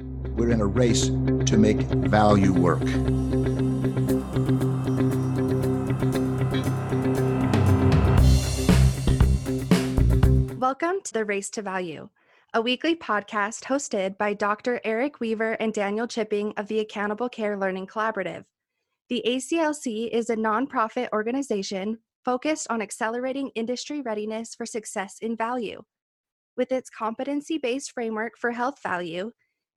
we're in a race to make value work. Welcome to the Race to Value, a weekly podcast hosted by Dr. Eric Weaver and Daniel Chipping of the Accountable Care Learning Collaborative. The ACLC is a nonprofit organization focused on accelerating industry readiness for success in value. With its competency based framework for health value,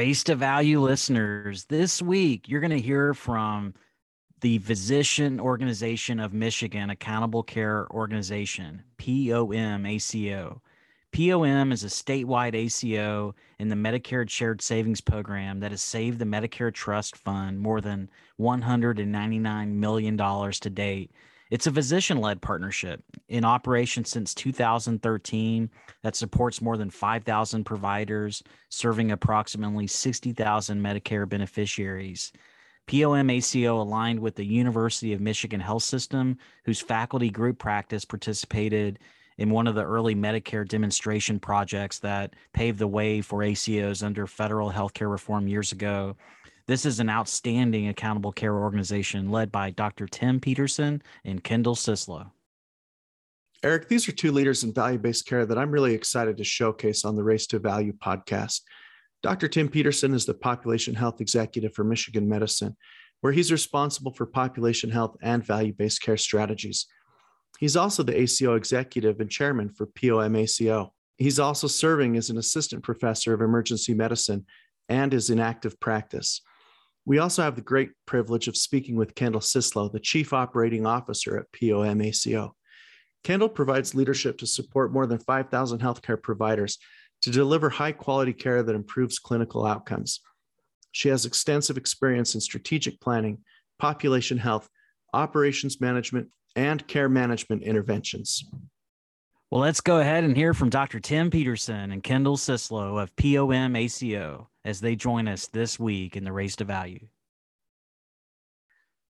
Race to Value listeners, this week you're going to hear from the Physician Organization of Michigan Accountable Care Organization, POM ACO. POM is a statewide ACO in the Medicare Shared Savings Program that has saved the Medicare Trust Fund more than $199 million to date it's a physician led partnership in operation since 2013 that supports more than 5,000 providers, serving approximately 60,000 Medicare beneficiaries. POM ACO aligned with the University of Michigan Health System, whose faculty group practice participated in one of the early Medicare demonstration projects that paved the way for ACOs under federal healthcare reform years ago. This is an outstanding accountable care organization led by Dr. Tim Peterson and Kendall Cislo. Eric, these are two leaders in value based care that I'm really excited to showcase on the Race to Value podcast. Dr. Tim Peterson is the population health executive for Michigan Medicine, where he's responsible for population health and value based care strategies. He's also the ACO executive and chairman for POMACO. He's also serving as an assistant professor of emergency medicine and is in active practice. We also have the great privilege of speaking with Kendall Cislo, the Chief Operating Officer at POM ACO. Kendall provides leadership to support more than 5,000 healthcare providers to deliver high quality care that improves clinical outcomes. She has extensive experience in strategic planning, population health, operations management, and care management interventions. Well, let's go ahead and hear from Dr. Tim Peterson and Kendall Cislo of POM ACO as they join us this week in the Race to Value.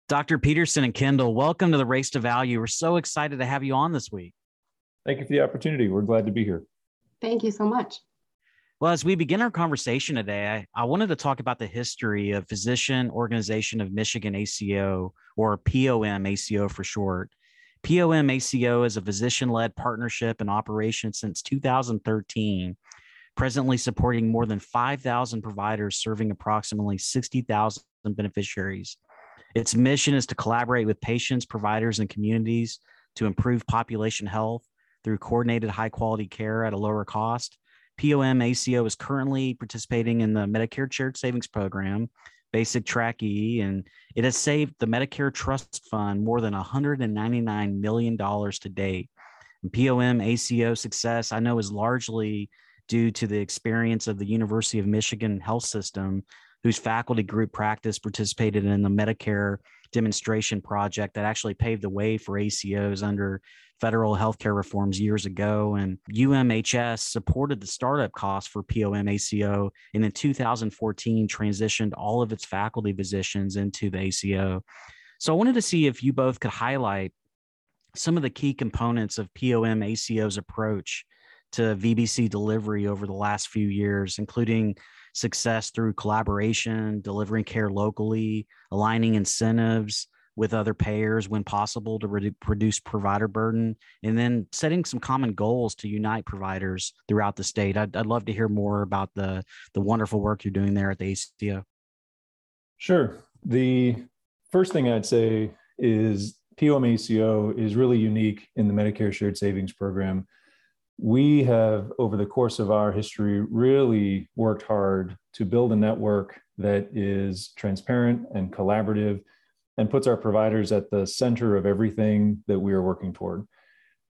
Dr. Peterson and Kendall, welcome to the Race to Value. We're so excited to have you on this week. Thank you for the opportunity. We're glad to be here. Thank you so much. Well, as we begin our conversation today, I, I, wanted to talk about the history of Physician Organization of Michigan ACO, or POM ACO for short. POM ACO is a physician led partnership in operation since 2013, presently supporting more than 5,000 providers serving approximately 60,000 beneficiaries. Its mission is to collaborate with patients, providers, and communities to improve population health through coordinated high quality care at a lower cost. POM ACO is currently participating in the Medicare Shared Savings Program basic track E, and it has saved the Medicare Trust Fund more than $199 million to date. And POM ACO success, I know, is largely due to the experience of the University of Michigan Health System, whose faculty group practice participated in the Medicare demonstration project that actually paved the way for ACOs under federal healthcare reforms years ago. And UMHS supported the startup costs for POM ACO and in 2014 transitioned all of its faculty positions into the ACO. So I wanted to see if you both could highlight some of the key components of POM ACO's approach to VBC delivery over the last few years, including success through collaboration, delivering care locally, aligning incentives, with other payers when possible to redu- reduce provider burden, and then setting some common goals to unite providers throughout the state. I'd, I'd love to hear more about the, the wonderful work you're doing there at the ACO. Sure. The first thing I'd say is POM ACO is really unique in the Medicare Shared Savings Program. We have, over the course of our history, really worked hard to build a network that is transparent and collaborative and puts our providers at the center of everything that we are working toward.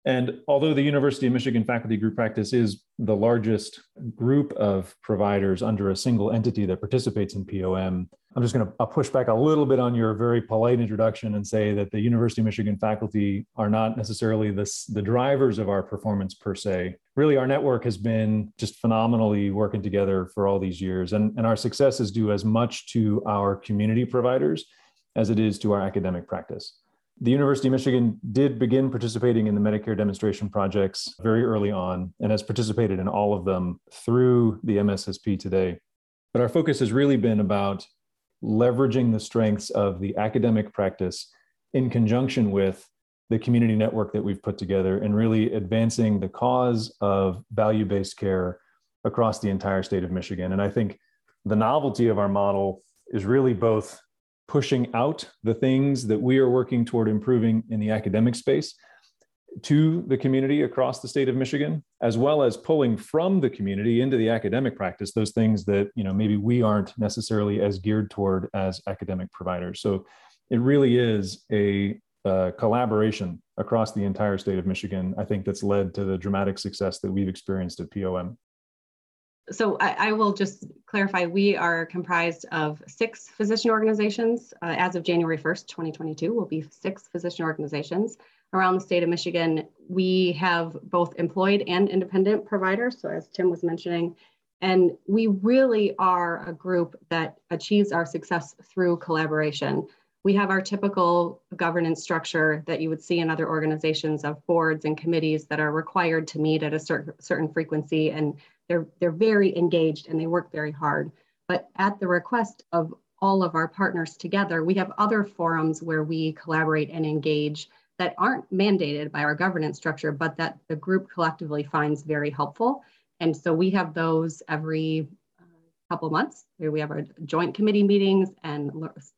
And although the University of Michigan Faculty Group Practice is the largest group of providers under a single entity that participates in POM, I'm just going to push back a little bit on your very polite introduction and say that the University of Michigan faculty are not necessarily the, the drivers of our performance per se. Really, our network has been just phenomenally working together for all these years. And, and our success is due as much to our community providers as it is to our academic practice. The University of Michigan did begin participating in the Medicare demonstration projects very early on and has participated in all of them through the MSSP today. But our focus has really been about leveraging the strengths of the academic practice in conjunction with the community network that we've put together and really advancing the cause of value based care across the entire state of Michigan. And I think the novelty of our model is really both pushing out the things that we are working toward improving in the academic space to the community across the state of Michigan, as well as pulling from the community into the academic practice those things that you know maybe we aren't necessarily as geared toward as academic providers. So it really is a, a collaboration across the entire state of Michigan. I think that's led to the dramatic success that we've experienced at POM so I, I, will just clarify, we are comprised of six physician organizations. Uh, as of January 1st, 2022, will be six physician organizations around the state of Michigan. We have both employed and independent providers, so as Tim was mentioning, and we really are a group that achieves our success through collaboration. We have our typical governance structure that you would see in other organizations of boards and committees that are required to meet at a certain, certain frequency and they're, they're very engaged and they work very hard. But at the request of all of our partners together, we have other forums where we collaborate and engage that aren't mandated by our governance structure, but that the group collectively finds very helpful. And so we have those every uh, couple months we have our joint committee meetings and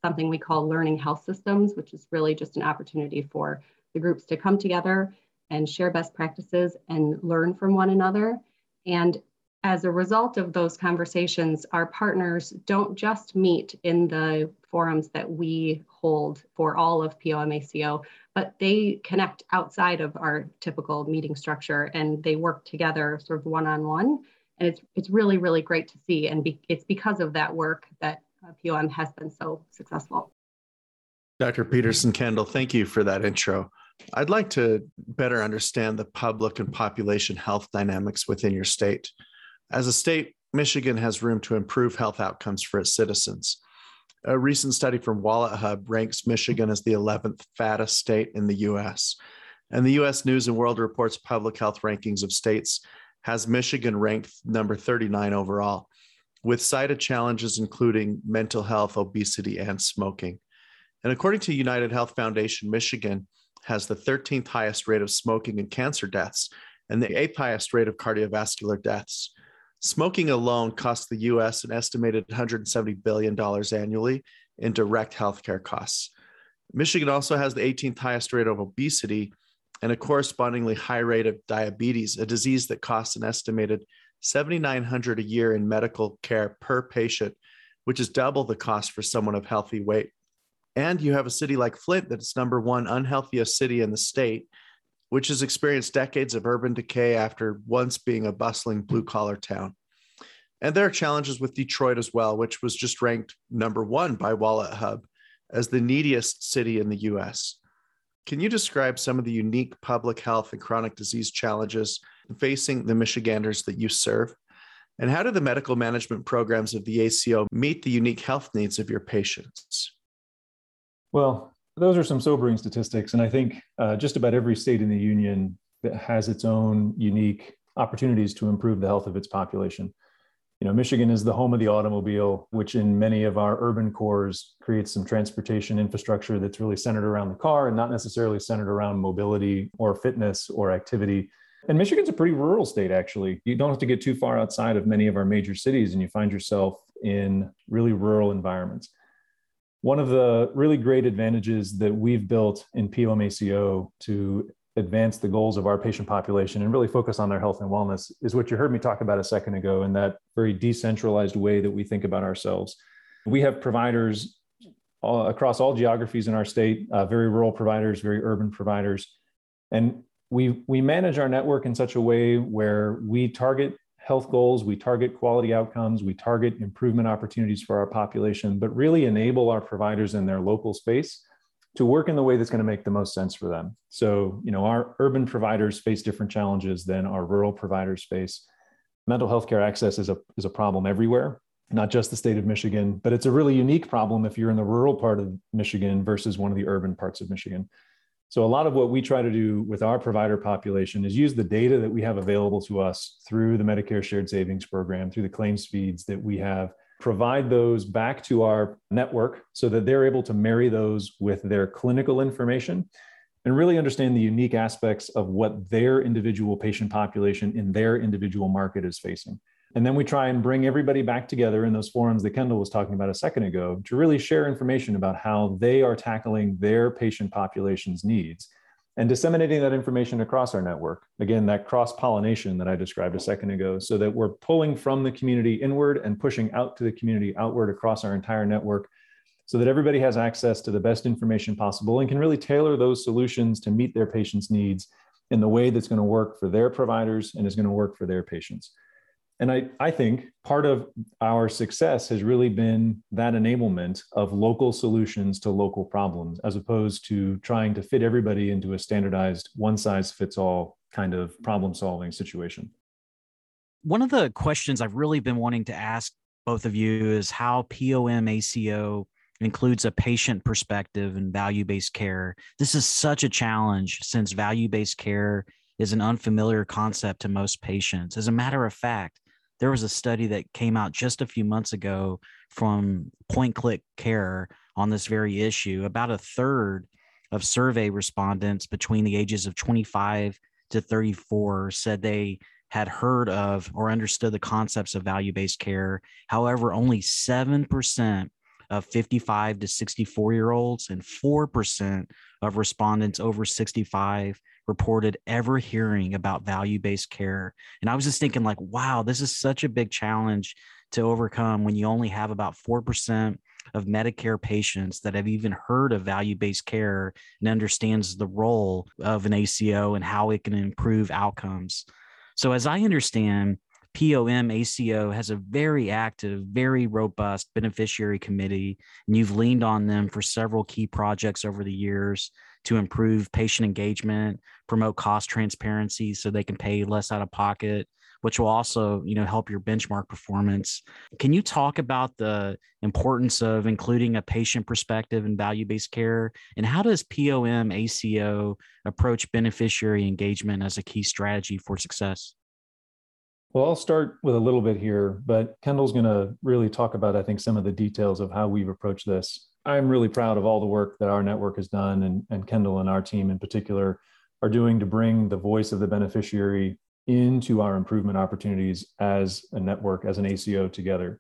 something we call learning health systems, which is really just an opportunity for the groups to come together and share best practices and learn from one another. And as a result of those conversations, our partners don't just meet in the forums that we hold for all of POMACO, but they connect outside of our typical meeting structure and they work together sort of one-on-one. And it's, it's really, really great to see. And be, it's because of that work that uh, POM has been so successful. Dr. Peterson Kendall, thank you for that intro. I'd like to better understand the public and population health dynamics within your state. As a state, Michigan has room to improve health outcomes for its citizens. A recent study from WalletHub ranks Michigan as the 11th fattest state in the US. And the US News and World Report's public health rankings of states has Michigan ranked number 39 overall, with cited challenges including mental health, obesity, and smoking. And according to United Health Foundation, Michigan has the 13th highest rate of smoking and cancer deaths and the eighth highest rate of cardiovascular deaths. Smoking alone costs the US an estimated $170 billion annually in direct healthcare costs. Michigan also has the 18th highest rate of obesity and a correspondingly high rate of diabetes, a disease that costs an estimated 7900 a year in medical care per patient, which is double the cost for someone of healthy weight. And you have a city like Flint that's number one unhealthiest city in the state which has experienced decades of urban decay after once being a bustling blue collar town. And there are challenges with Detroit as well, which was just ranked number one by WalletHub as the neediest city in the US. Can you describe some of the unique public health and chronic disease challenges facing the Michiganders that you serve? And how do the medical management programs of the ACO meet the unique health needs of your patients? Well, those are some sobering statistics. And I think uh, just about every state in the union that has its own unique opportunities to improve the health of its population. you know, Michigan is the home of the automobile, which in many of our urban cores creates some transportation infrastructure that's really centered around the car and not necessarily centered around mobility or fitness or activity. And Michigan's a pretty rural state, actually. You don't have to get too far outside of many of our major cities, and you find yourself in really rural environments. One of the really great advantages that we've built in POMACO to advance the goals of our patient population and really focus on their health and wellness is what you heard me talk about a second ago in that very decentralized way that we think about ourselves. We have providers all, across all geographies in our state, uh, very rural providers, very urban providers. And we, we manage our network in such a way where we target health goals, we target quality outcomes, we target improvement opportunities for our population, but really enable our providers in their local space to work in the way that's going to make the most sense for them. So, you know, our urban providers face different challenges than our rural providers face. Mental health care access is a, is a problem everywhere, not just the state of Michigan, but it's a really unique problem if you're in the rural part of Michigan versus one of the urban parts of Michigan. So, a lot of what we try to do with our provider population is use the data that we have available to us through the Medicare Shared Savings Program, through the claims feeds that we have provide those back to our network so that they're able to marry those with their clinical information and really understand the unique aspects of what their individual patient population in their individual market is facing. And then we try and bring everybody back together in those forums that Kendall was talking about a second ago to really share information about how they are tackling their patient population's needs and disseminating that information across our network. Again, that cross pollination that I described a second ago, so that we're pulling from the community inward and pushing out to the community outward across our entire network so that everybody has access to the best information possible and can really tailor those solutions to meet their patients' needs in the way that's going to work for their providers and is going to work for their patients. And I, I think part of our success has really been that enablement of local solutions to local problems, as opposed to trying to fit everybody into a standardized one size fits all kind of problem solving situation. One of the questions I've really been wanting to ask both of you is how POM ACO includes a patient perspective and value based care. This is such a challenge since value based care is an unfamiliar concept to most patients. As a matter of fact, there was a study that came out just a few months ago from Point Click Care on this very issue. About a third of survey respondents between the ages of 25 to 34 said they had heard of or understood the concepts of value based care. However, only 7% of 55 to 64 year olds and 4% of respondents over 65 reported ever hearing about value based care. And I was just thinking, like, wow, this is such a big challenge to overcome when you only have about 4% of Medicare patients that have even heard of value based care and understands the role of an ACO and how it can improve outcomes. So, as I understand, POM ACO has a very active, very robust beneficiary committee, and you've leaned on them for several key projects over the years to improve patient engagement, promote cost transparency so they can pay less out of pocket, which will also, you know, help your benchmark performance. Can you talk about the importance of including a patient perspective in value-based care and how does POM ACO approach beneficiary engagement as a key strategy for success? Well, I'll start with a little bit here, but Kendall's going to really talk about, I think, some of the details of how we've approached this. I'm really proud of all the work that our network has done, and, and Kendall and our team in particular are doing to bring the voice of the beneficiary into our improvement opportunities as a network, as an ACO together.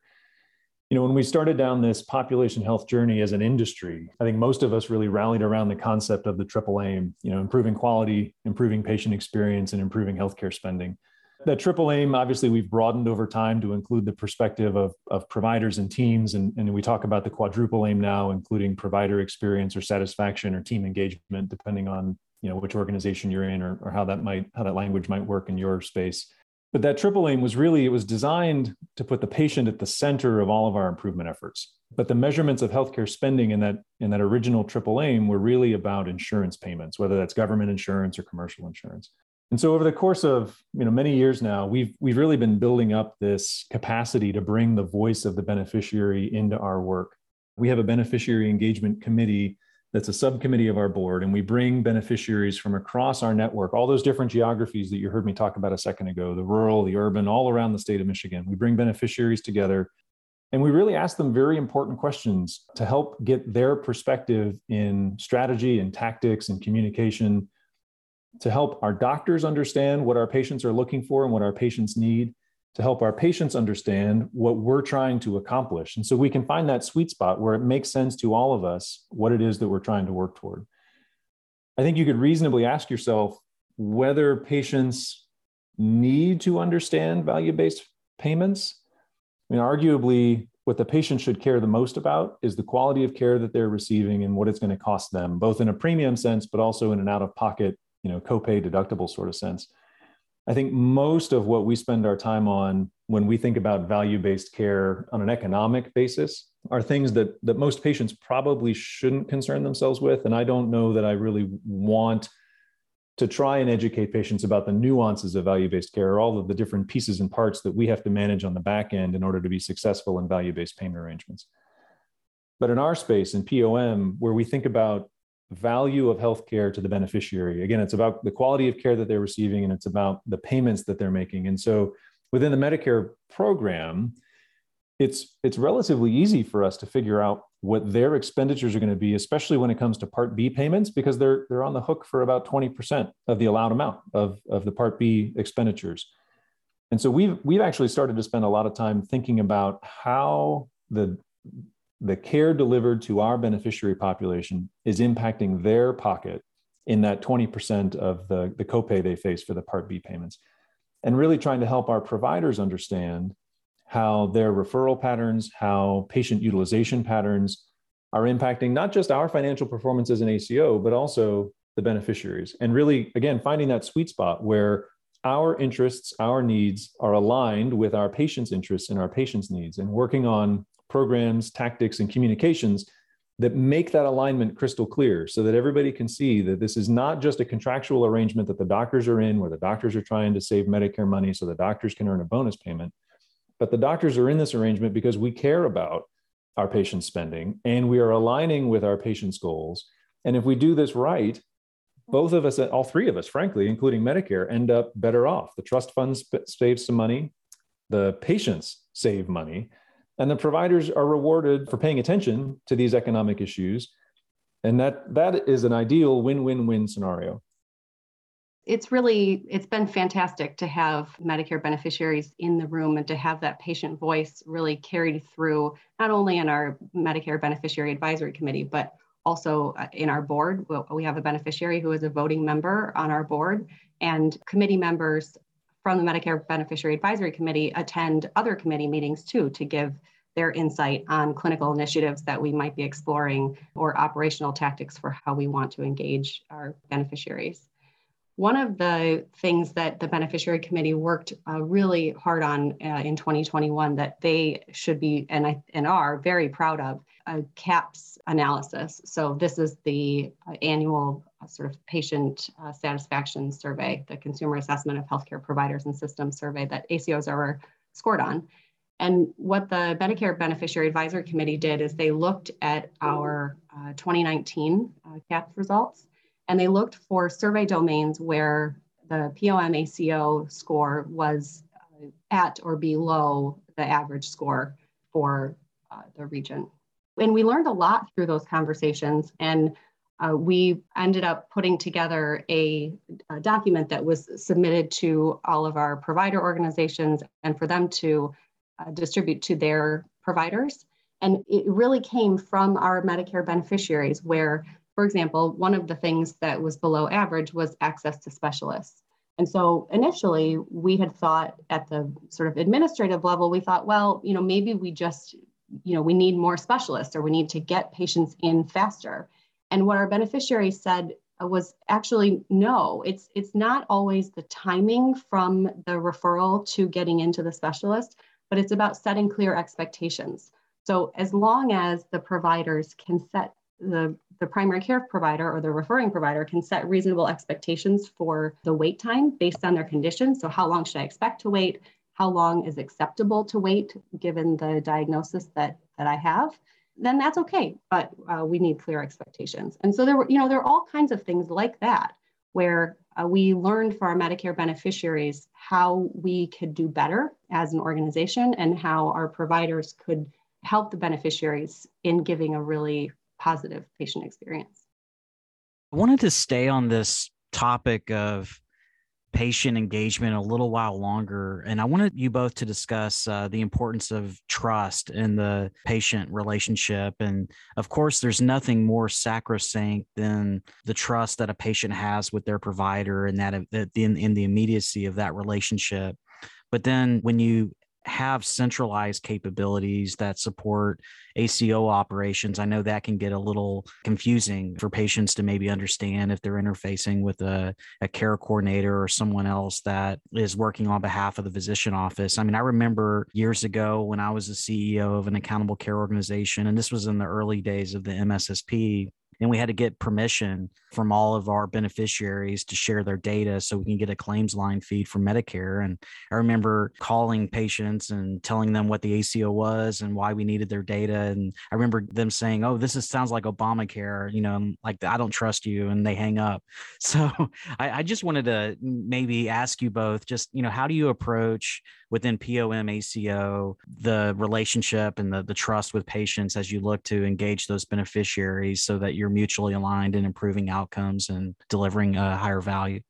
You know, when we started down this population health journey as an industry, I think most of us really rallied around the concept of the triple aim, you know, improving quality, improving patient experience, and improving healthcare spending that triple aim obviously we've broadened over time to include the perspective of, of providers and teams and, and we talk about the quadruple aim now including provider experience or satisfaction or team engagement depending on you know which organization you're in or, or how that might how that language might work in your space. But that triple aim was really it was designed to put the patient at the center of all of our improvement efforts. But the measurements of healthcare spending in that in that original triple aim were really about insurance payments whether that's government insurance or commercial insurance and so over the course of you know many years now, we've we've really been building up this capacity to bring the voice of the beneficiary into our work. We have a beneficiary engagement committee that's a subcommittee of our board, and we bring beneficiaries from across our network, all those different geographies that you heard me talk about a second ago the rural, the urban, all around the state of Michigan. We bring beneficiaries together and we really ask them very important questions to help get their perspective in strategy and tactics and communication, to help our doctors understand what our patients are looking for and what our patients need, to help our patients understand what we're trying to accomplish. And so we can find that sweet spot where it makes sense to all of us what it is that we're trying to work toward. I think you could reasonably ask yourself whether patients need to understand value based payments I mean, arguably, what the patient should care the most about is the quality of care that they're receiving and what it's going to cost them, both in a premium sense, but also in an out of pocket, you know, copay deductible sort of sense. I think most of what we spend our time on when we think about value based care on an economic basis are things that, that most patients probably shouldn't concern themselves with. And I don't know that I really want to try and educate patients about the nuances of value based care, all of the different pieces and parts that we have to manage on the back end in order to be successful in value based payment arrangements. But in our space, in POM, where we think about value of healthcare to the beneficiary, again, it's about the quality of care that they're receiving and it's about the payments that they're making. And so within the Medicare program, it's it's relatively easy for us to figure out what their expenditures are going to be, especially when it comes to Part B payments, because they're they're on the hook for about 20% of the allowed amount of, of the Part B expenditures. And so we've we've actually started to spend a lot of time thinking about how the the care delivered to our beneficiary population is impacting their pocket in that 20% of the, the copay they face for the Part B payments. And really trying to help our providers understand how their referral patterns, how patient utilization patterns are impacting not just our financial performance as an ACO, but also the beneficiaries. And really, again, finding that sweet spot where our interests, our needs are aligned with our patients' interests and our patients' needs, and working on programs, tactics, and communications that make that alignment crystal clear so that everybody can see that this is not just a contractual arrangement that the doctors are in, where the doctors are trying to save Medicare money so the doctors can earn a bonus payment, but the doctors are in this arrangement because we care about our patients' spending and we are aligning with our patients' goals. And if we do this right, both of us, all three of us, frankly, including Medicare, end up better off. The trust funds save some money, the patients save money, and the providers are rewarded for paying attention to these economic issues. And that, that is an ideal win win win scenario it's really it's been fantastic to have medicare beneficiaries in the room and to have that patient voice really carried through not only in our medicare beneficiary advisory committee but also uh, in our board we have a beneficiary who is a voting member on our board and committee members from the medicare beneficiary advisory committee attend other committee meetings too to give their insight on clinical initiatives that we might be exploring or operational tactics for how we want to engage our beneficiaries one of the things that the beneficiary committee worked uh, really hard on uh, in 2021 that they should be and, I, and are very proud of a CAHPS analysis. So this is the uh, annual uh, sort of patient uh, satisfaction survey, the Consumer Assessment of Healthcare Providers and Systems survey that ACOs are scored on. And what the Medicare Beneficiary Advisory Committee did is they looked at our uh, 2019 CAHPS results and they looked for survey domains where the POM ACO score was uh, at or below the average score for uh, the region. And we learned a lot through those conversations. And uh, we ended up putting together a, a, document that was submitted to all of our provider organizations and for them to uh, distribute to their providers. And it really came from our Medicare beneficiaries, where for example, one of the things that was below average was access to specialists. And so initially, we had thought at the sort of administrative level, we thought, well, you know, maybe we just, you know, we need more specialists or we need to get patients in faster. And what our beneficiaries said was actually no, it's it's not always the timing from the referral to getting into the specialist, but it's about setting clear expectations. So as long as the providers can set the, the primary care provider or the referring provider can set reasonable expectations for the wait time based on their condition. So, how long should I expect to wait? How long is acceptable to wait given the diagnosis that, that I have? then that's okay. But uh, we need clear expectations. And so there were, you know, there are all kinds of things like that where uh, we learned for our Medicare beneficiaries how we could do better as an organization and how our providers could help the beneficiaries in giving a really positive patient experience. I wanted to stay on this topic of patient engagement a little while longer. And I wanted you both to discuss uh, the importance of trust in the patient relationship. And of course, there's nothing more sacrosanct than the trust that a patient has with their provider and that, that in, in the immediacy of that relationship. But then when you have centralized capabilities that support ACO operations, I know that can get a little confusing for patients to maybe understand if they're interfacing with a, a care coordinator or someone else that is working on behalf of the physician office. I mean, I remember years ago when I was the CEO of an accountable care organization, and this was in the early days of the MSSP, and we had to get permission from all of our beneficiaries to share their data so we can get a claims line feed from Medicare. And I remember calling patients and telling them what the ACO was and why we needed their data. And I remember them saying, "Oh, this is, sounds like Obamacare," you know, like I don't trust you, and they hang up. So I, I just wanted to maybe ask you both, just you know, how do you approach within POM ACO the relationship and the the trust with patients as you look to engage those beneficiaries so that you're mutually aligned in improving outcomes and delivering a higher value.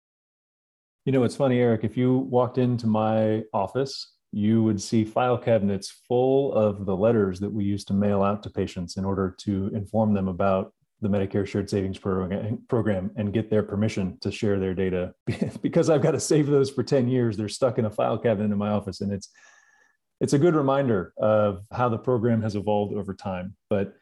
You know, it's funny, Eric, if you walked into my office, you would see file cabinets full of the letters that we used to mail out to patients in order to inform them about the Medicare Shared Savings Program and get their permission to share their data. because I've got to save those for 10 years, they're stuck in a file cabinet in my office. And it's it's a good reminder of how the program has evolved over time. But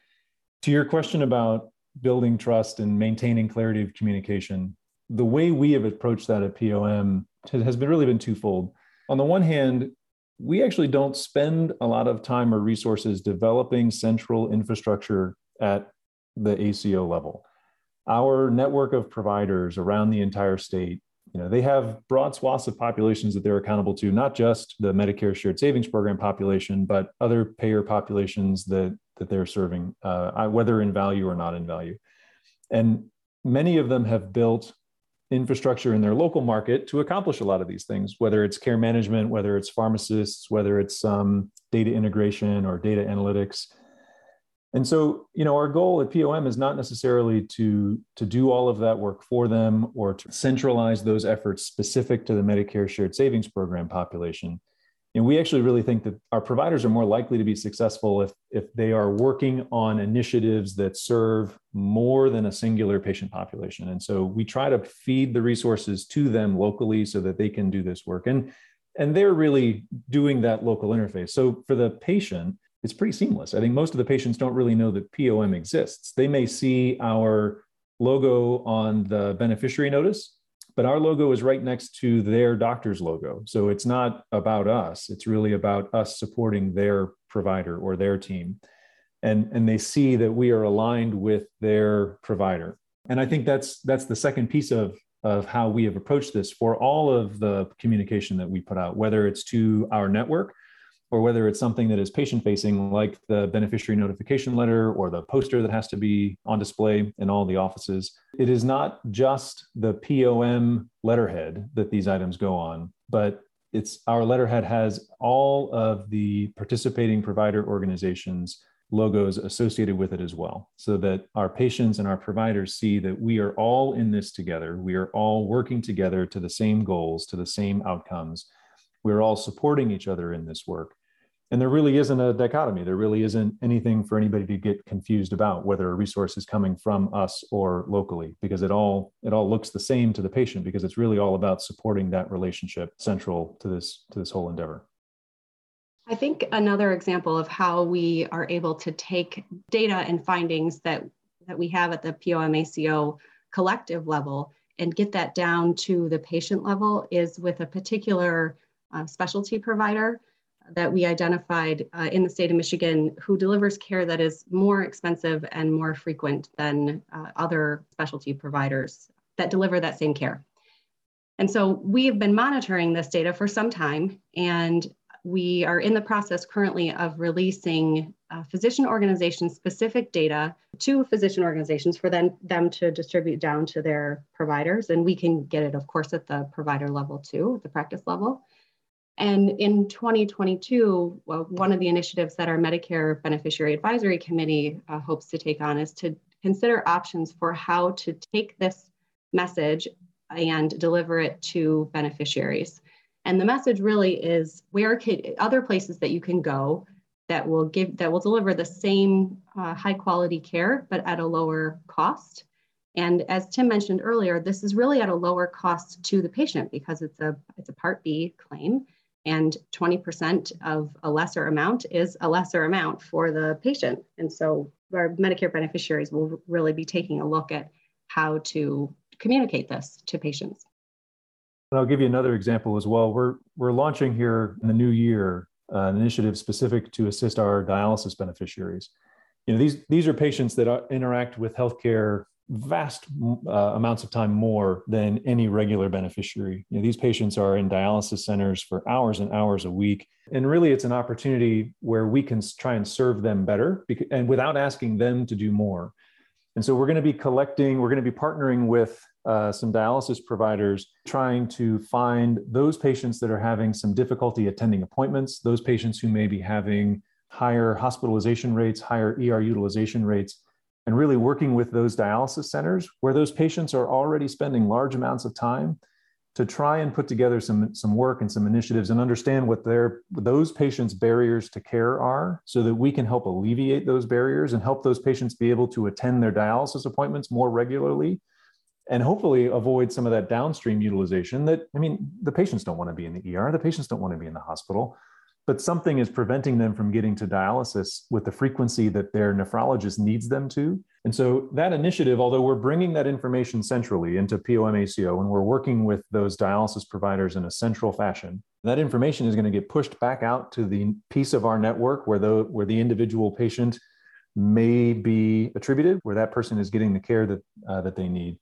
to your question about building trust and maintaining clarity of communication, the way we have approached that at POM has been really been twofold. On the one hand, we actually don't spend a lot of time or resources developing central infrastructure at the ACO level. Our network of providers around the entire state, you know, they have broad swaths of populations that they're accountable to, not just the Medicare Shared Savings Program population, but other payer populations that that they're serving, uh, whether in value or not in value. And many of them have built infrastructure in their local market to accomplish a lot of these things, whether it's care management, whether it's pharmacists, whether it's um, data integration or data analytics. And so, you know, our goal at POM is not necessarily to, to do all of that work for them or to centralize those efforts specific to the Medicare Shared Savings Program population and we actually really think that our providers are more likely to be successful if, if they are working on initiatives that serve more than a singular patient population. And so we try to feed the resources to them locally so that they can do this work. And, and they're really doing that local interface. So for the patient, it's pretty seamless. I think most of the patients don't really know that POM exists. They may see our logo on the beneficiary notice but our logo is right next to their doctor's logo. So it's not about us, it's really about us supporting their provider or their team. And, and they see that we are aligned with their provider. And I think that's that's the second piece of of how we have approached this for all of the communication that we put out, whether it's to our network or whether it's something that is patient facing, like the beneficiary notification letter or the poster that has to be on display in all the offices. It is not just the POM letterhead that these items go on, but it's our letterhead has all of the participating provider organizations logos associated with it as well so that our patients and our providers see that we are all in this together we are all working together to the same goals to the same outcomes we're all supporting each other in this work and there really isn't a dichotomy. There really isn't anything for anybody to get confused about whether a resource is coming from us or locally because it all it all looks the same to the patient because it's really all about supporting that relationship central to this to this whole endeavor. I think another example of how we are able to take data and findings that, that we have at the POMACO collective level and get that down to the patient level is with a particular uh, specialty provider that we identified uh, in the state of Michigan who delivers care that is more expensive and more frequent than uh, other specialty providers that deliver that same care. And so we have been monitoring this data for some time, and we are in the process currently of releasing uh, physician organization specific data to physician organizations for them, them to distribute down to their providers. And we can get it, of course, at the provider level too, at the practice level. And in 2022, well, one of the initiatives that our Medicare Beneficiary Advisory Committee uh, hopes to take on is to consider options for how to take this message and deliver it to beneficiaries. And the message really is where can other places that you can go that will give that will deliver the same uh, high quality care but at a lower cost. And as Tim mentioned earlier, this is really at a lower cost to the patient because it's a it's a Part B claim, and 20% of a lesser amount is a lesser amount for the patient. And so our Medicare beneficiaries will really be taking a look at how to communicate this to patients. And I'll give you another example as well. We're we're launching here in the new year uh, an initiative specific to assist our dialysis beneficiaries. You know, these these are patients that are, interact with healthcare vast uh, amounts of time more than any regular beneficiary. You know, these patients are in dialysis centers for hours and hours a week, and really, it's an opportunity where we can try and serve them better, because, and without asking them to do more. And so, we're going to be collecting, we're going to be partnering with uh, some dialysis providers trying to find those patients that are having some difficulty attending appointments, those patients who may be having higher hospitalization rates, higher ER utilization rates, and really working with those dialysis centers where those patients are already spending large amounts of time to try and put together some, some work and some initiatives and understand what their those patients barriers to care are so that we can help alleviate those barriers and help those patients be able to attend their dialysis appointments more regularly and hopefully avoid some of that downstream utilization that i mean the patients don't want to be in the er the patients don't want to be in the hospital but something is preventing them from getting to dialysis with the frequency that their nephrologist needs them to. And so that initiative although we're bringing that information centrally into POMACO and we're working with those dialysis providers in a central fashion that information is going to get pushed back out to the piece of our network where the where the individual patient may be attributed where that person is getting the care that uh, that they need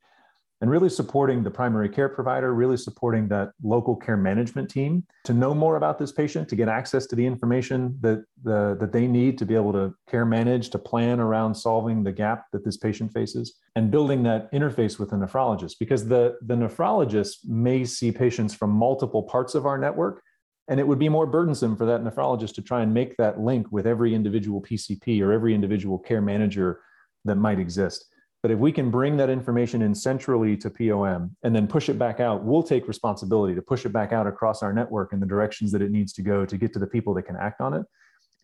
and really supporting the primary care provider, really supporting that local care management team to know more about this patient, to get access to the information that, the, that they need to be able to care manage, to plan around solving the gap that this patient faces, and building that interface with the nephrologist. Because the, the nephrologist may see patients from multiple parts of our network, and it would be more burdensome for that nephrologist to try and make that link with every individual PCP or every individual care manager that might exist. But if we can bring that information in centrally to POM and then push it back out, we'll take responsibility to push it back out across our network in the directions that it needs to go to get to the people that can act on it.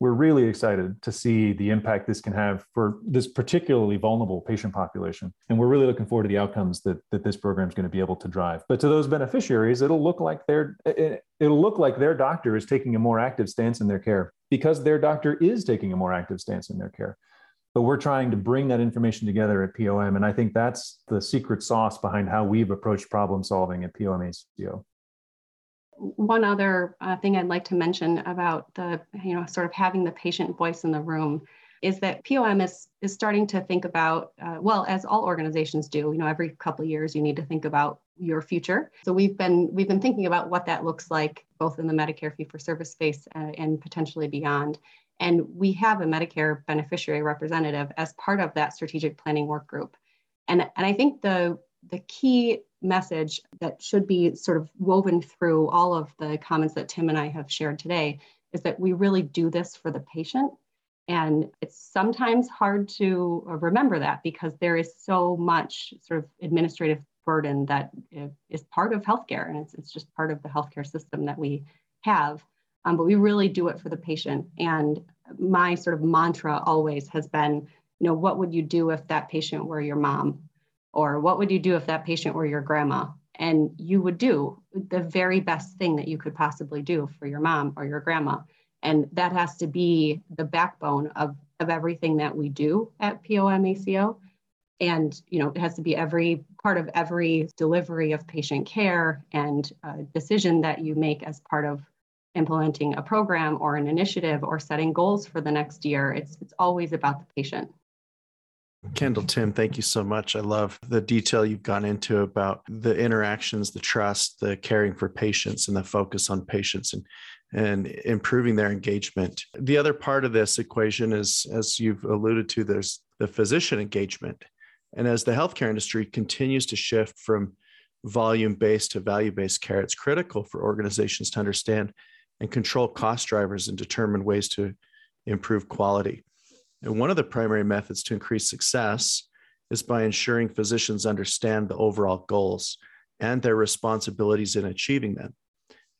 We're really excited to see the impact this can have for this particularly vulnerable patient population. And we're really looking forward to the outcomes that, that this program is going to be able to drive. But to those beneficiaries, it'll look like their it'll look like their doctor is taking a more active stance in their care because their doctor is taking a more active stance in their care but we're trying to bring that information together at POM. And I think that's the secret sauce behind how we've approached problem solving at POM ACO. One other uh, thing I'd like to mention about the, you know, sort of having the patient voice in the room is that POM is, is starting to think about, uh, well, as all organizations do, you know, every couple of years you need to think about your future. So we've been we've been thinking about what that looks like both in the Medicare fee for service space uh, and potentially beyond. And we have a Medicare beneficiary representative as part of that strategic planning work group. And, and I think the, the key message that should be sort of woven through all of the comments that Tim and I have shared today is that we really do this for the patient. And it's sometimes hard to remember that because there is so much sort of administrative burden that is part of healthcare and it's, it's just part of the healthcare system that we have um, but we really do it for the patient. And my sort of mantra always has been, you know, what would you do if that patient were your mom? Or what would you do if that patient were your grandma? And you would do the very best thing that you could possibly do for your mom or your grandma. And that has to be the backbone of, of everything that we do at POMACO. And you know, it has to be every part of every delivery of patient care and uh, decision that you make as part of implementing a program or an initiative or setting goals for the next year. It's, it's always about the patient. Kendall, Tim, thank you so much. I love the detail you've gone into about the interactions, the trust, the caring for patients, and the focus on patients and and improving their engagement. The other part of this equation is, as you've alluded to, there's the physician engagement. And as the healthcare industry continues to shift from volume based to value based care, it's critical for organizations to understand and control cost drivers and determine ways to improve quality. And one of the primary methods to increase success is by ensuring physicians understand the overall goals and their responsibilities in achieving them.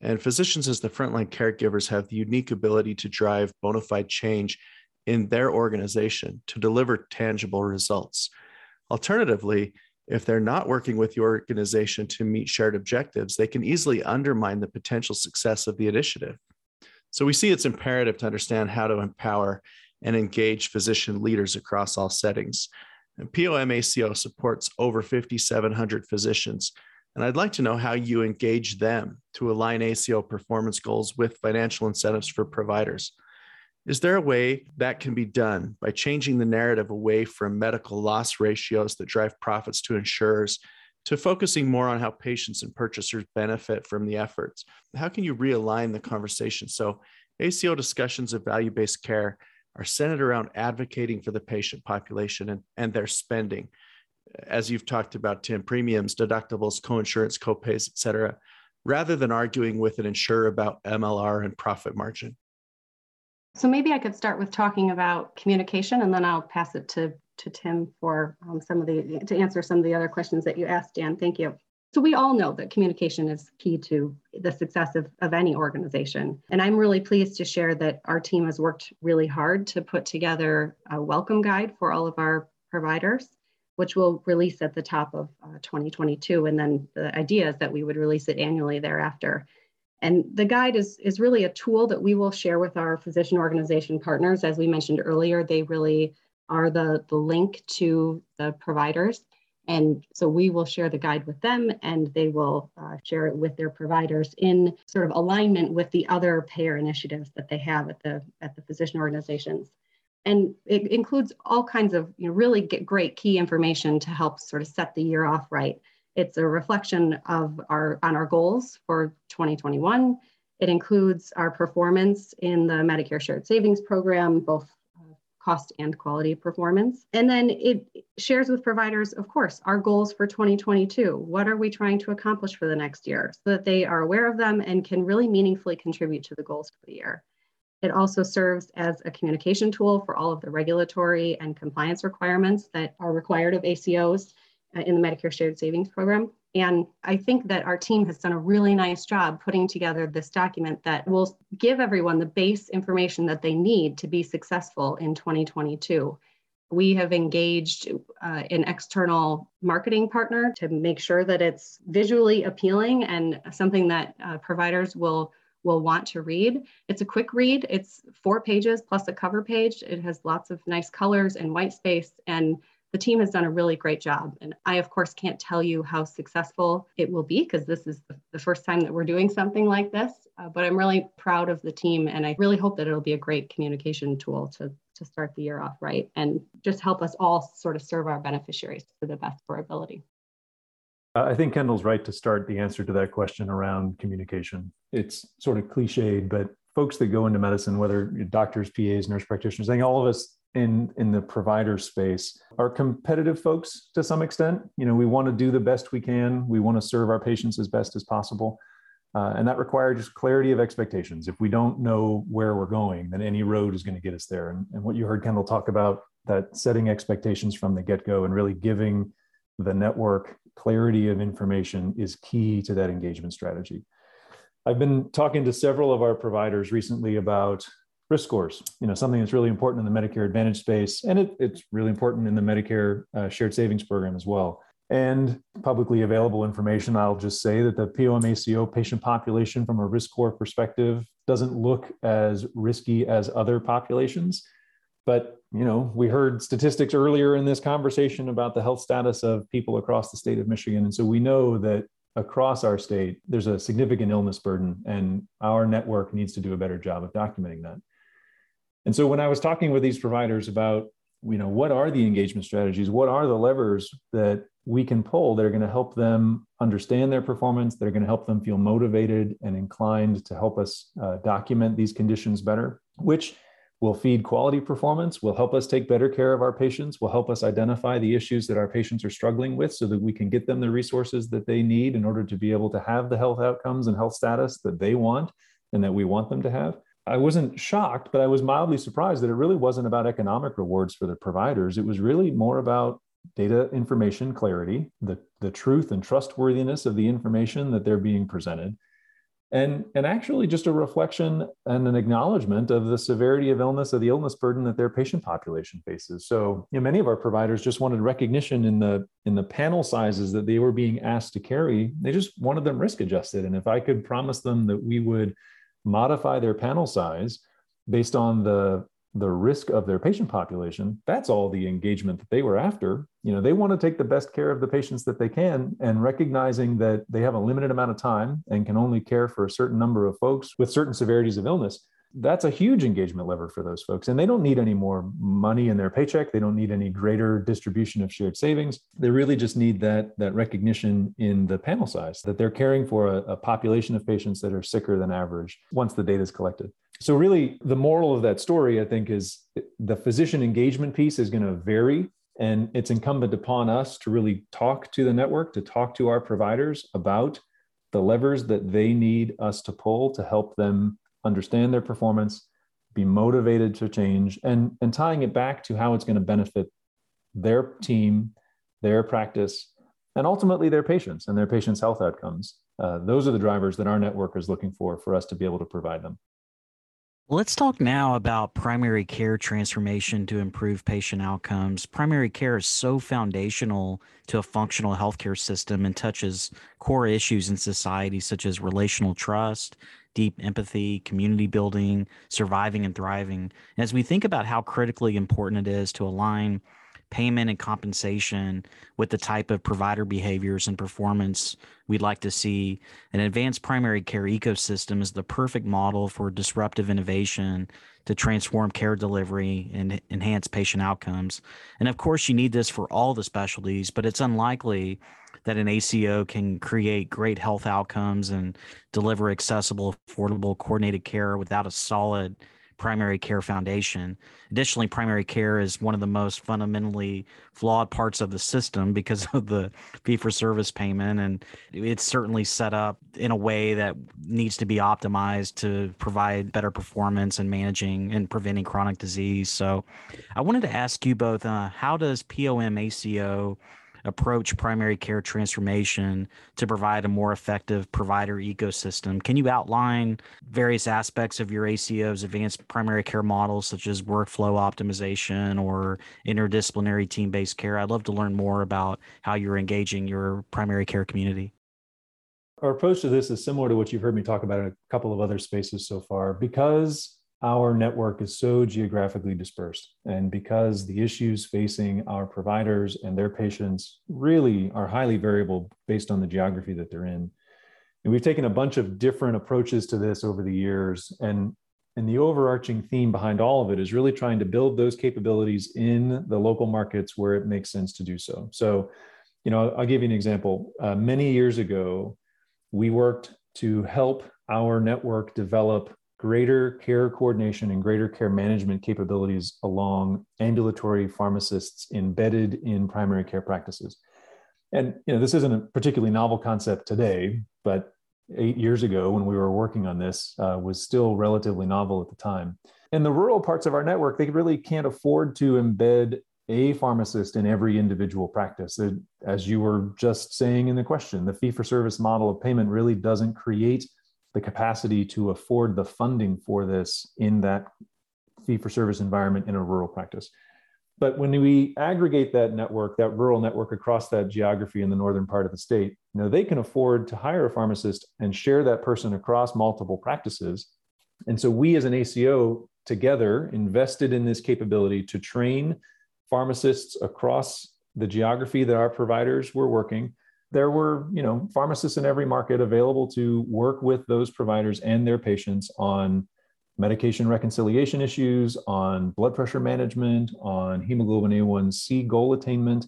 And physicians, as the frontline caregivers, have the unique ability to drive bona fide change in their organization to deliver tangible results. Alternatively, if they're not working with your organization to meet shared objectives, they can easily undermine the potential success of the initiative. So we see it's imperative to understand how to empower and engage physician leaders across all settings. And POM ACO supports over 5,700 physicians. And I'd like to know how you engage them to align ACO performance goals with financial incentives for providers. Is there a way that can be done by changing the narrative away from medical loss ratios that drive profits to insurers to focusing more on how patients and purchasers benefit from the efforts? How can you realign the conversation so ACO discussions of value based care are centered around advocating for the patient population and, and their spending? As you've talked about, Tim, premiums, deductibles, coinsurance, copays, et cetera, rather than arguing with an insurer about MLR and profit margin. So maybe I could start with talking about communication and then I'll pass it to, to Tim for um, some of the, to answer some of the other questions that you asked, Dan. Thank you. So we all know that communication is key to the success of, of any organization. And I'm really pleased to share that our team has worked really hard to put together a welcome guide for all of our providers, which we'll release at the top of uh, 2022. And then the idea is that we would release it annually thereafter. And the guide is, is really a tool that we will share with our physician organization partners. As we mentioned earlier, they really are the, the link to the providers. And so we will share the guide with them and they will uh, share it with their providers in sort of alignment with the other payer initiatives that they have at the, at the physician organizations. And it includes all kinds of you know, really great key information to help sort of set the year off right. It's a reflection of our on our goals for 2021. It includes our performance in the Medicare Shared Savings Program, both uh, cost and quality performance. And then it shares with providers, of course, our goals for 2022. What are we trying to accomplish for the next year so that they are aware of them and can really meaningfully contribute to the goals for the year. It also serves as a communication tool for all of the regulatory and compliance requirements that are required of ACOs in the Medicare Shared Savings Program. And I think that our team has done a really nice job putting together this document that will give everyone the base information that they need to be successful in 2022. We have engaged uh, an external marketing partner to make sure that it's visually appealing and something that uh, providers will will want to read. It's a quick read. It's four pages plus a cover page. It has lots of nice colors and white space and the team has done a really great job. And I, of course, can't tell you how successful it will be because this is the first time that we're doing something like this. Uh, but I'm really proud of the team and I really hope that it'll be a great communication tool to, to start the year off right and just help us all sort of serve our beneficiaries to the best of our ability. I think Kendall's right to start the answer to that question around communication. It's sort of cliched, but folks that go into medicine, whether doctors, PAs, nurse practitioners, I think all of us in in the provider space are competitive folks to some extent. You know we want to do the best we can. We want to serve our patients as best as possible. Uh, and that requires just clarity of expectations. If we don't know where we're going then any road is going to get us there. And, and what you heard kendall talk about that setting expectations from the get-go and really giving the network clarity of information is key to that engagement strategy. I've been talking to several of our providers recently about risk scores you know something that's really important in the medicare advantage space and it, it's really important in the medicare uh, shared savings program as well. And publicly available information i'll just say that the POM-ACO patient population from a risk score perspective doesn't look as risky as other populations. But you know we heard statistics earlier in this conversation about the health status of people across the state of michigan. And so we know that across our state there's a significant illness burden and our network needs to do a better job of documenting that and so when I was talking with these providers about you know what are the engagement strategies what are the levers that we can pull that are going to help them understand their performance that are going to help them feel motivated and inclined to help us uh, document these conditions better which will feed quality performance will help us take better care of our patients will help us identify the issues that our patients are struggling with so that we can get them the resources that they need in order to be able to have the health outcomes and health status that they want and that we want them to have I wasn't shocked, but I was mildly surprised that it really wasn't about economic rewards for the providers. It was really more about data information clarity, the, the truth and trustworthiness of the information that they're being presented, and, and actually just a reflection and an acknowledgement of the severity of illness, of the illness burden that their patient population faces. So you know, many of our providers just wanted recognition in the in the panel sizes that they were being asked to carry. They just wanted them risk adjusted. And if I could promise them that we would modify their panel size based on the the risk of their patient population that's all the engagement that they were after. You know they want to take the best care of the patients that they can and recognizing that they have a limited amount of time and can only care for a certain number of folks with certain severities of illness that's a huge engagement lever for those folks. And they don't need any more money in their paycheck. They don't need any greater distribution of shared savings. They really just need that that recognition in the panel size that they're caring for a, a population of patients that are sicker than average once the data is collected. So really the moral of that story i think is the physician engagement piece is going to vary. And it's incumbent upon us to really talk to the network to talk to our providers about the levers that they need us to pull to help them understand their performance, be motivated to change, and, and tying it back to how it's going to benefit their team, their practice, and ultimately their patients and their patients' health outcomes. Uh, those are the drivers that our network is looking for for us to be able to provide them. Let's talk now about primary care transformation to improve patient outcomes. Primary care is so foundational to a functional healthcare system and touches core issues in society such as relational trust, deep empathy, community building, surviving and thriving. And as we think about how critically important it is to align payment and compensation with the type of provider behaviors and performance we'd like to see, an advanced primary care ecosystem is the perfect model for disruptive innovation to transform care delivery and enhance patient outcomes. And of course, you need this for all the specialties, but it's unlikely that an ACO can create great health outcomes and deliver accessible, affordable, coordinated care without a solid primary care foundation. Additionally, primary care is one of the most fundamentally flawed parts of the system because of the fee for service payment. And it's certainly set up in a way that needs to be optimized to provide better performance and managing and preventing chronic disease. So I wanted to ask you both uh, how does POM ACO approach primary care transformation to provide a more effective provider ecosystem. Can you outline various aspects of your ACO's advanced primary care models, such as workflow optimization or interdisciplinary team based care? I'd love to learn more about how you're engaging your primary care community. Our approach to this is similar to what you've heard me talk about in a couple of other spaces so far. Because our network is so geographically dispersed. And because the issues facing our providers and their patients really are highly variable based on the geography that they're in. And we've taken a bunch of different approaches to this over the years. And, and the overarching theme behind all of it is really trying to build those capabilities in the local markets where it makes sense to do so. So, you know, I'll give you an example. Uh, many years ago, we worked to help our network develop greater care coordination and greater care management capabilities along ambulatory pharmacists embedded in primary care practices. And you know, this isn't a particularly novel concept today, but eight years ago when we were working on this uh, was still relatively novel at the time. In the rural parts of our network, they really can't afford to embed a pharmacist in every individual practice. As you were just saying in the question, the fee for service model of payment really doesn't create the capacity to afford the funding for this in that fee for service environment in a rural practice. But when we aggregate that network, that rural network across that geography in the northern part of the state, you know, they can afford to hire a pharmacist and share that person across multiple practices. And so we as an ACO together invested in this capability to train pharmacists across the geography that our providers were working there were you know pharmacists in every market available to work with those providers and their patients on medication reconciliation issues, on blood pressure management, on hemoglobin A1C goal attainment,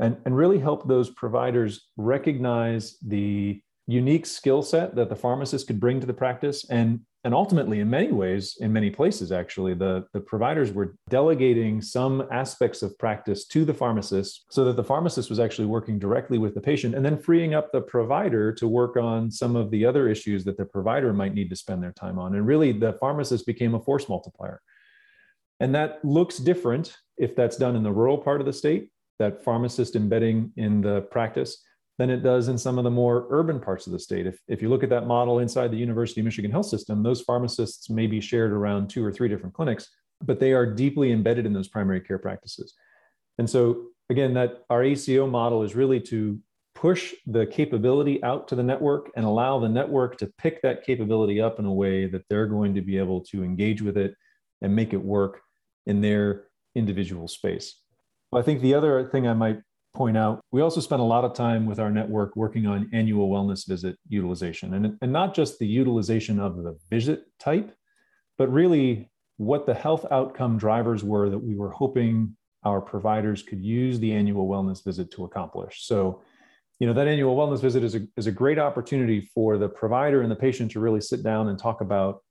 and, and really help those providers recognize the unique skill set that the pharmacist could bring to the practice and and ultimately in many ways in many places actually the, the providers were delegating some aspects of practice to the pharmacist so that the pharmacist was actually working directly with the patient and then freeing up the provider to work on some of the other issues that the provider might need to spend their time on. And really the pharmacist became a force multiplier. And that looks different if that's done in the rural part of the state that pharmacist embedding in the practice than it does in some of the more urban parts of the state. If, if you look at that model inside the University of Michigan health system, those pharmacists may be shared around two or three different clinics, but they are deeply embedded in those primary care practices. And so, again, that our ACO model is really to push the capability out to the network and allow the network to pick that capability up in a way that they're going to be able to engage with it and make it work in their individual space. I think the other thing I might point out, we also spent a lot of time with our network working on annual wellness visit utilization and, and not just the utilization of the visit type, but really what the health outcome drivers were that we were hoping our providers could use the annual wellness visit to accomplish. So, you know, that annual wellness visit is a, is a great opportunity for the provider and the patient to really sit down and talk about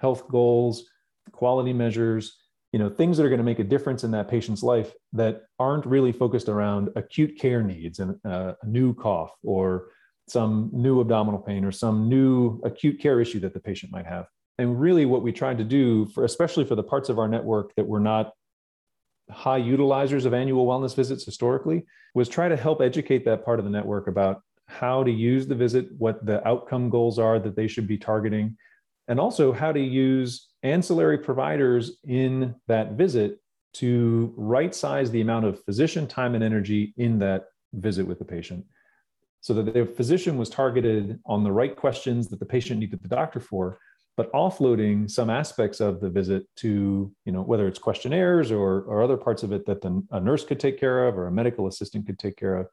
health goals, quality measures, you know things that are going to make a difference in that patient's life that aren't really focused around acute care needs and uh, a new cough or some new abdominal pain or some new acute care issue that the patient might have. And really what we tried to do for especially for the parts of our network that were not high utilizers of annual wellness visits historically was try to help educate that part of the network about how to use the visit what the outcome goals are that they should be targeting and also how to use ancillary providers in that visit to right size the amount of physician time and energy in that visit with the patient so that the physician was targeted on the right questions that the patient needed the doctor for but offloading some aspects of the visit to you know whether it's questionnaires or, or other parts of it that the, a nurse could take care of or a medical assistant could take care of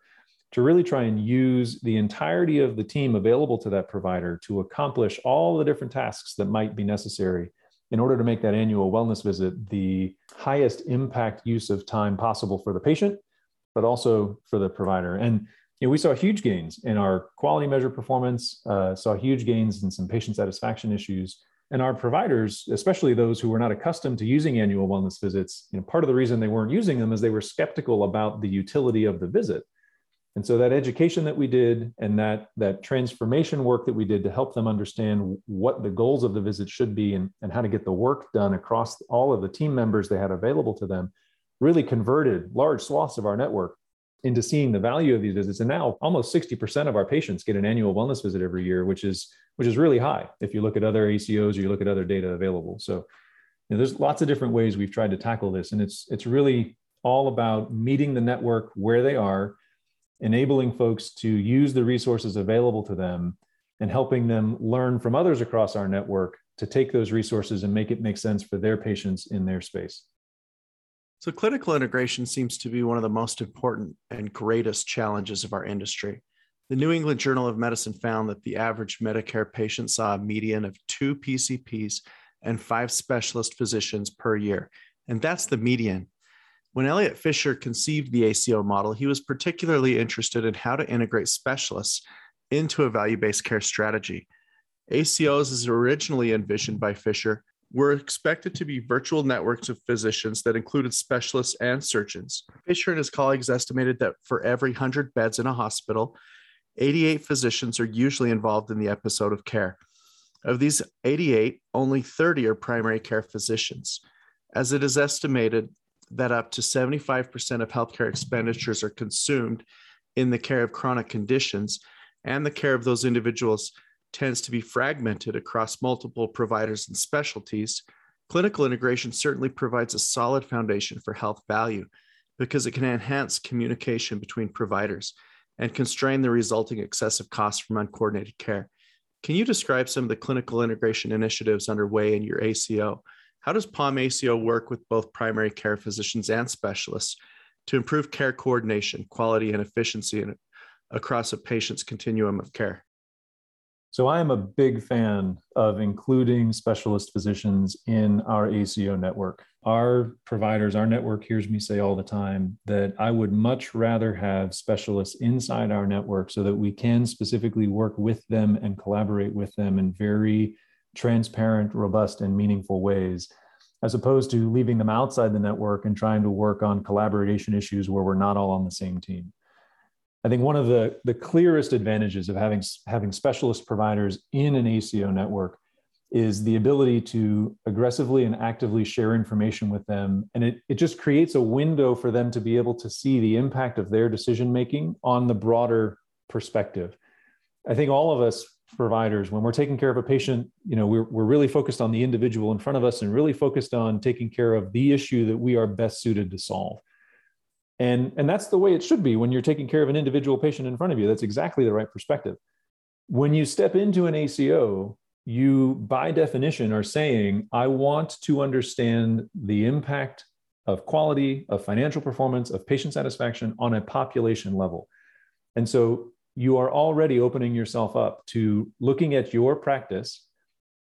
to really try and use the entirety of the team available to that provider to accomplish all the different tasks that might be necessary in order to make that annual wellness visit the highest impact use of time possible for the patient, but also for the provider. And you know, we saw huge gains in our quality measure performance, uh, saw huge gains in some patient satisfaction issues. And our providers, especially those who were not accustomed to using annual wellness visits, you know, part of the reason they weren't using them is they were skeptical about the utility of the visit. And so that education that we did and that, that transformation work that we did to help them understand what the goals of the visit should be and, and how to get the work done across all of the team members they had available to them really converted large swaths of our network into seeing the value of these visits. And now almost 60% of our patients get an annual wellness visit every year, which is which is really high if you look at other ACOs or you look at other data available. So you know, there's lots of different ways we've tried to tackle this. And it's it's really all about meeting the network where they are enabling folks to use the resources available to them and helping them learn from others across our network to take those resources and make it make sense for their patients in their space. So, clinical integration seems to be one of the most important and greatest challenges of our industry. The New England Journal of Medicine found that the average Medicare patient saw a median of two PCPs and five specialist physicians per year. And that's the median. When Elliott Fisher conceived the ACO model, he was particularly interested in how to integrate specialists into a value based care strategy. ACOs, as originally envisioned by Fisher, were expected to be virtual networks of physicians that included specialists and surgeons. Fisher and his colleagues estimated that for every 100 beds in a hospital, 88 physicians are usually involved in the episode of care. Of these 88, only 30 are primary care physicians. As it is estimated that up to 75% of healthcare expenditures are consumed in the care of chronic conditions, and the care of those individuals tends to be fragmented across multiple providers and specialties, clinical integration certainly provides a solid foundation for health value because it can enhance communication between providers and constrain the resulting excessive costs from uncoordinated care. Can you describe some of the clinical integration initiatives underway in your ACO how does POM ACO work with both primary care physicians and specialists to improve care coordination, quality, and efficiency in, across a patient's continuum of care? So I am a big fan of including specialist physicians in our ACO network. Our providers, our network hears me say all the time that I would much rather have specialists inside our network so that we can specifically work with them and collaborate with them in very transparent, robust, and meaningful ways, as opposed to leaving them outside the network and trying to work on collaboration issues where we're not all on the same team. I think one of the, the clearest advantages of having, having specialist providers in an ACO network is the ability to aggressively and actively share information with them. And it, it just creates a window for them to be able to see the impact of their decision making on the broader perspective. I think all of us providers, when we're taking care of a patient, you know, we're, we're really focused on the individual in front of us and really focused on taking care of the issue that we are best suited to solve. And, and that's the way it should be when you're taking care of an individual patient in front of you. That's exactly the right perspective. When you step into an ACO, you by definition are saying, I want to understand the impact of quality, of financial performance, of patient satisfaction on a population level. And so you are already opening yourself up to looking at your practice,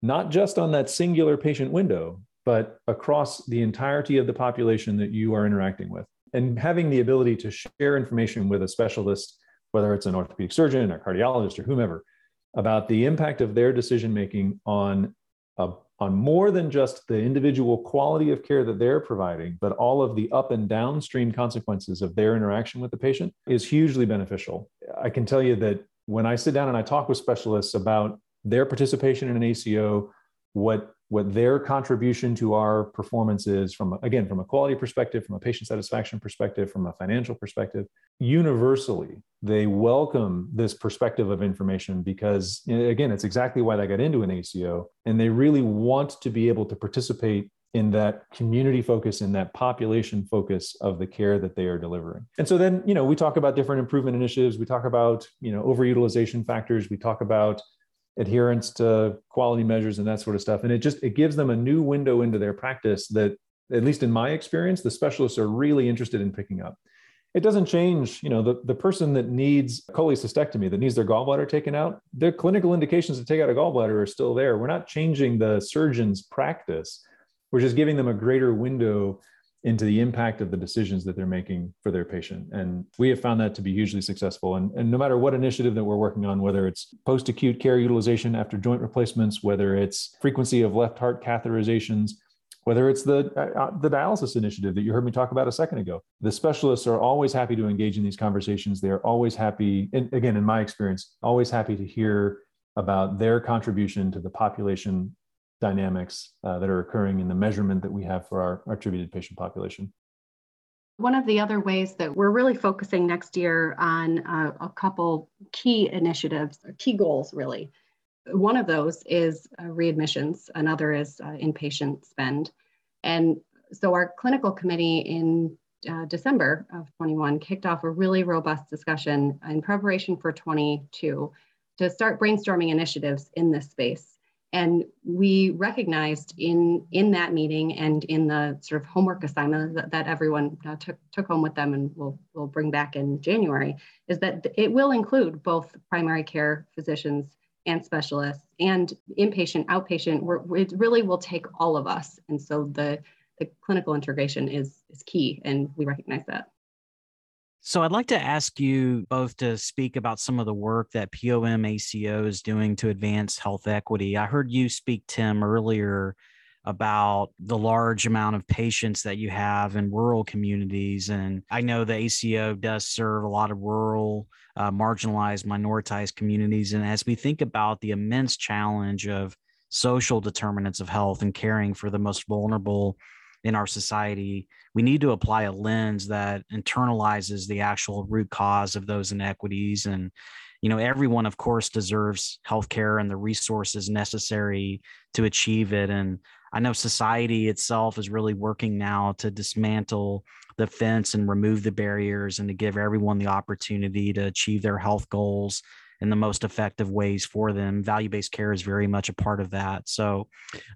not just on that singular patient window, but across the entirety of the population that you are interacting with. And having the ability to share information with a specialist, whether it's an orthopedic surgeon or cardiologist or whomever, about the impact of their decision making on a, on more than just the individual quality of care that they're providing, but all of the up and downstream consequences of their interaction with the patient is hugely beneficial. I can tell you that when I sit down and I talk with specialists about their participation in an ACO, what what their contribution to our performance is from again from a quality perspective from a patient satisfaction perspective from a financial perspective. Universally they welcome this perspective of information because again it's exactly why they got into an aco and they really want to be able to participate in that community focus in that population focus of the care that they are delivering. And so then you know we talk about different improvement initiatives. We talk about you know overutilization factors. We talk about adherence to quality measures and that sort of stuff. And it just it gives them a new window into their practice that at least in my experience the specialists are really interested in picking up. It doesn't change you know the, the person that needs cholecystectomy that needs their gallbladder taken out their clinical indications to take out a gallbladder are still there. We're not changing the surgeon's practice. We're just giving them a greater window into the impact of the decisions that they're making for their patient. And we have found that to be hugely successful. And, and no matter what initiative that we're working on, whether it's post acute care utilization after joint replacements, whether it's frequency of left heart catheterizations, whether it's the, uh, uh, the dialysis initiative that you heard me talk about a second ago, the specialists are always happy to engage in these conversations. They're always happy, and again, in my experience, always happy to hear about their contribution to the population dynamics uh, that are occurring in the measurement that we have for our, attributed patient population. One of the other ways that we're really focusing next year on uh, a couple key initiatives, or key goals really. One of those is uh, readmissions, another is uh, inpatient spend. And so our clinical committee in uh, December of 21 kicked off a really robust discussion in preparation for 22 to start brainstorming initiatives in this space and we recognized in in that meeting and in the sort of homework assignment that, that everyone uh, took took home with them and will will bring back in January is that it will include both primary care physicians and specialists and inpatient outpatient where it really will take all of us. And so the the clinical integration is is key and we recognize that so I'd like to ask you both to speak about some of the work that POM ACO is doing to advance health equity. I heard you speak, Tim, earlier about the large amount of patients that you have in rural communities. And I know the ACO does serve a lot of rural, uh, marginalized, minoritized communities. And as we think about the immense challenge of social determinants of health and caring for the most vulnerable in our society, we need to apply a lens that internalizes the actual root cause of those inequities. And, you know, everyone, of course, deserves healthcare and the resources necessary to achieve it. And I know society itself is really working now to dismantle the fence and remove the barriers and to give everyone the opportunity to achieve their health goals in the most effective ways for them. Value based care is very much a part of that. So,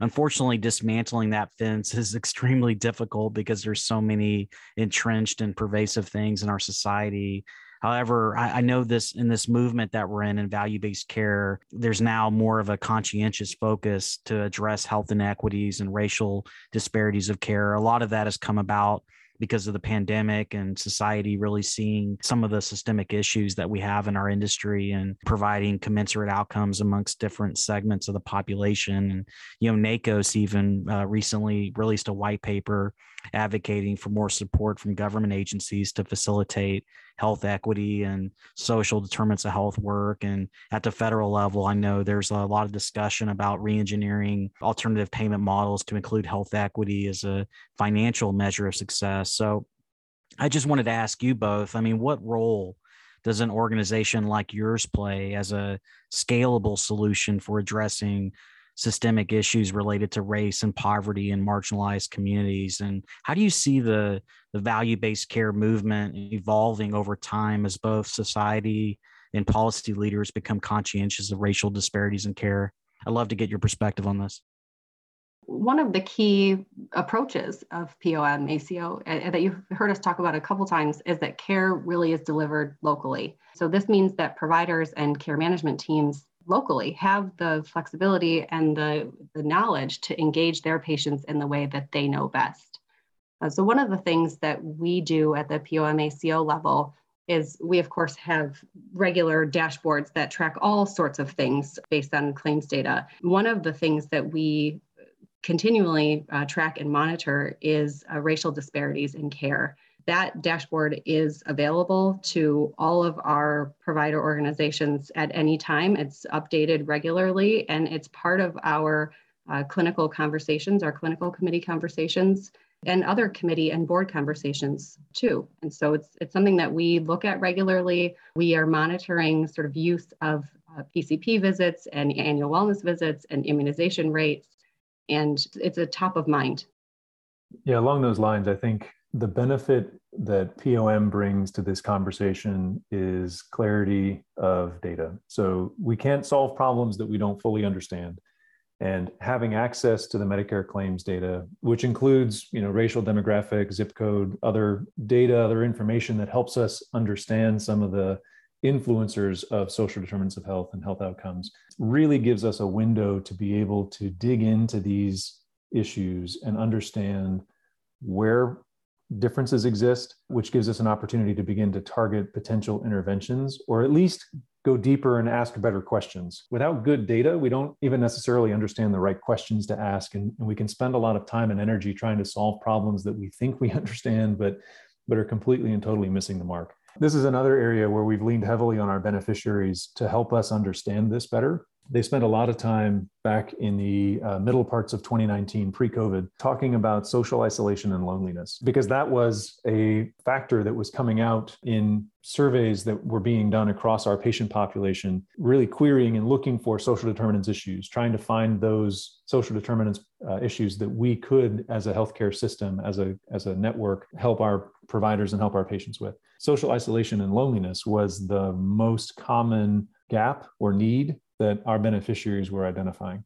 unfortunately, dismantling that fence is extremely difficult because there's so many entrenched and pervasive things in our society. However, I, I, know this in this movement that we're in in value based care, there's now more of a conscientious focus to address health inequities and racial disparities of care. A lot of that has come about because of the pandemic and society really seeing some of the systemic issues that we have in our industry and providing commensurate outcomes amongst different segments of the population. And, you know, NAACOS even uh, recently released a white paper advocating for more support from government agencies to facilitate health equity and social determinants of health work. And at the federal level, I know there's a lot of discussion about reengineering alternative payment models to include health equity as a financial measure of success. So I just wanted to ask you both I mean, what role does an organization like yours play as a scalable solution for addressing systemic issues related to race and poverty in marginalized communities? And how do you see the the value-based care movement evolving over time as both society and policy leaders become conscientious of racial disparities in care? I'd love to get your perspective on this. One of the key approaches of POM ACO that you've heard us talk about a couple times is that care really is delivered locally. So this means that providers and care management teams locally have the flexibility and the, the knowledge to engage their patients in the way that they know best. Uh, so one of the things that we do at the POMACO level is we of course have regular dashboards that track all sorts of things based on claims data. One of the things that we continually uh, track and monitor is uh, racial disparities in care. That dashboard is available to all of our provider organizations at any time. It's updated regularly and it's part of our uh, clinical conversations, our clinical committee conversations, and other committee and board conversations too. And so it's, it's something that we look at regularly. We are monitoring sort of use of uh, PCP visits and annual wellness visits and immunization rates. And it's a top of mind. Yeah, along those lines, I think the benefit that POM brings to this conversation is clarity of data. So we can't solve problems that we don't fully understand. And having access to the Medicare claims data, which includes, you know, racial demographic, zip code, other data, other information that helps us understand some of the influencers of social determinants of health and health outcomes, really gives us a window to be able to dig into these issues and understand where differences exist, which gives us an opportunity to begin to target potential interventions or at least go deeper and ask better questions. Without good data, we don't even necessarily understand the right questions to ask. And, and, we can spend a lot of time and energy trying to solve problems that we think we understand, but, but are completely and totally missing the mark. This is another area where we've leaned heavily on our beneficiaries to help us understand this better they spent a lot of time back in the uh, middle parts of 2019 pre-covid talking about social isolation and loneliness because that was a factor that was coming out in surveys that were being done across our patient population really querying and looking for social determinants issues trying to find those social determinants uh, issues that we could as a healthcare system as a as a network help our providers and help our patients with. Social isolation and loneliness was the most common gap or need that our beneficiaries were identifying.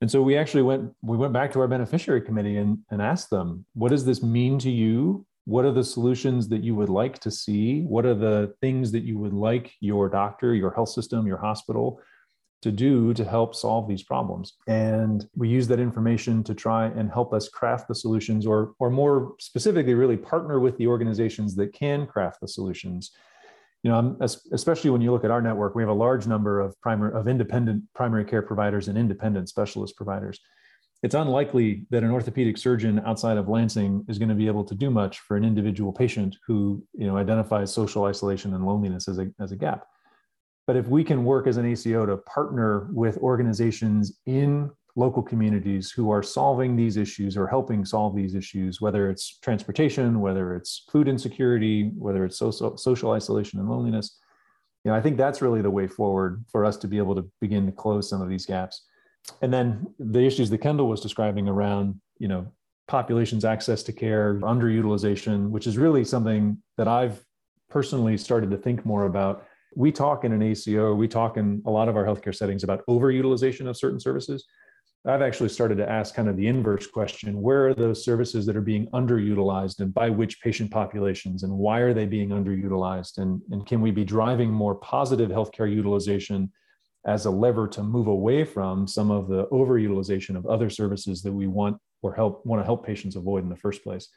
And so we actually went we went back to our beneficiary committee and, and asked them, what does this mean to you? What are the solutions that you would like to see? What are the things that you would like your doctor, your health system, your hospital to do to help solve these problems? And we use that information to try and help us craft the solutions or or more specifically really partner with the organizations that can craft the solutions you know, especially when you look at our network, we have a large number of primary of independent primary care providers and independent specialist providers. It's unlikely that an orthopedic surgeon outside of Lansing is going to be able to do much for an individual patient who, you know, identifies social isolation and loneliness as a, as a gap. But if we can work as an ACO to partner with organizations in local communities who are solving these issues or helping solve these issues, whether it's transportation, whether it's food insecurity, whether it's social, social isolation and loneliness. You know, I think that's really the way forward for us to be able to begin to close some of these gaps. And then the issues that Kendall was describing around, you know, population's access to care, underutilization, which is really something that I've personally started to think more about. We talk in an ACO, we talk in a lot of our healthcare settings about overutilization of certain services I've actually started to ask kind of the inverse question where are those services that are being underutilized and by which patient populations and why are they being underutilized? And, and can we be driving more positive healthcare utilization as a lever to move away from some of the overutilization of other services that we want or help want to help patients avoid in the first place?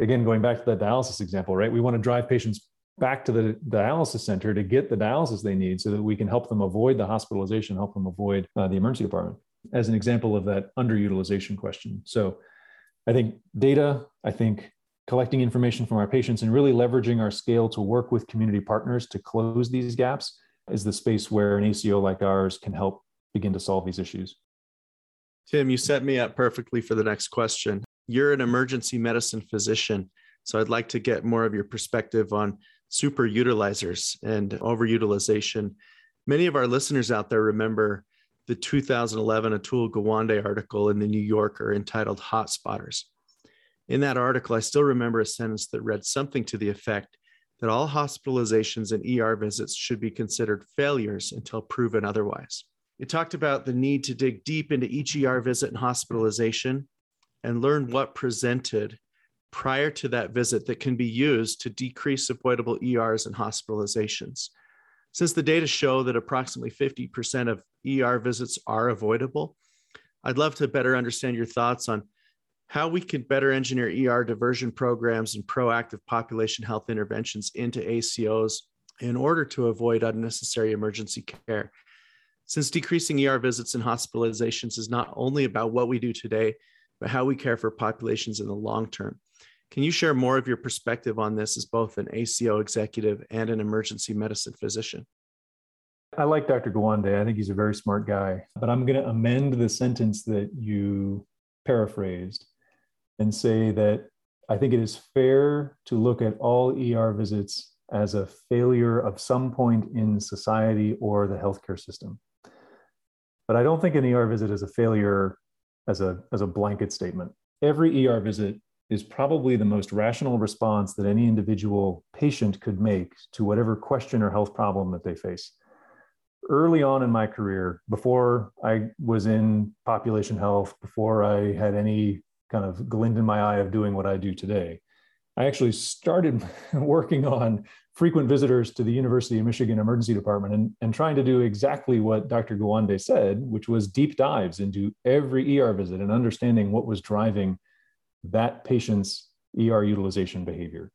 Again, going back to that dialysis example, right? We want to drive patients back to the dialysis center to get the dialysis they need so that we can help them avoid the hospitalization, help them avoid uh, the emergency department as an example of that underutilization question. So I think data, I think collecting information from our patients and really leveraging our scale to work with community partners to close these gaps is the space where an ACO like ours can help begin to solve these issues. Tim, you set me up perfectly for the next question. You're an emergency medicine physician, so I'd like to get more of your perspective on super utilizers and overutilization. Many of our listeners out there remember the 2011 Atul Gawande article in the New Yorker entitled Hotspotters. In that article, I still remember a sentence that read something to the effect that all hospitalizations and ER visits should be considered failures until proven otherwise. It talked about the need to dig deep into each ER visit and hospitalization and learn what presented prior to that visit that can be used to decrease avoidable ERs and hospitalizations. Since the data show that approximately 50% of ER visits are avoidable, I'd love to better understand your thoughts on how we can better engineer ER diversion programs and proactive population health interventions into ACOs in order to avoid unnecessary emergency care. Since decreasing ER visits and hospitalizations is not only about what we do today, but how we care for populations in the long term. Can you share more of your perspective on this as both an ACO executive and an emergency medicine physician? I like Dr. Gawande. I think he's a very smart guy. But I'm going to amend the sentence that you paraphrased and say that I think it is fair to look at all ER visits as a failure of some point in society or the healthcare system. But I don't think an ER visit is a failure as a, as a blanket statement. Every ER visit is probably the most rational response that any individual patient could make to whatever question or health problem that they face. Early on in my career, before I was in population health, before I had any kind of glint in my eye of doing what I do today, I actually started working on frequent visitors to the University of Michigan Emergency Department and, and trying to do exactly what Dr. Gawande said, which was deep dives into every ER visit and understanding what was driving that patient's ER utilization behavior.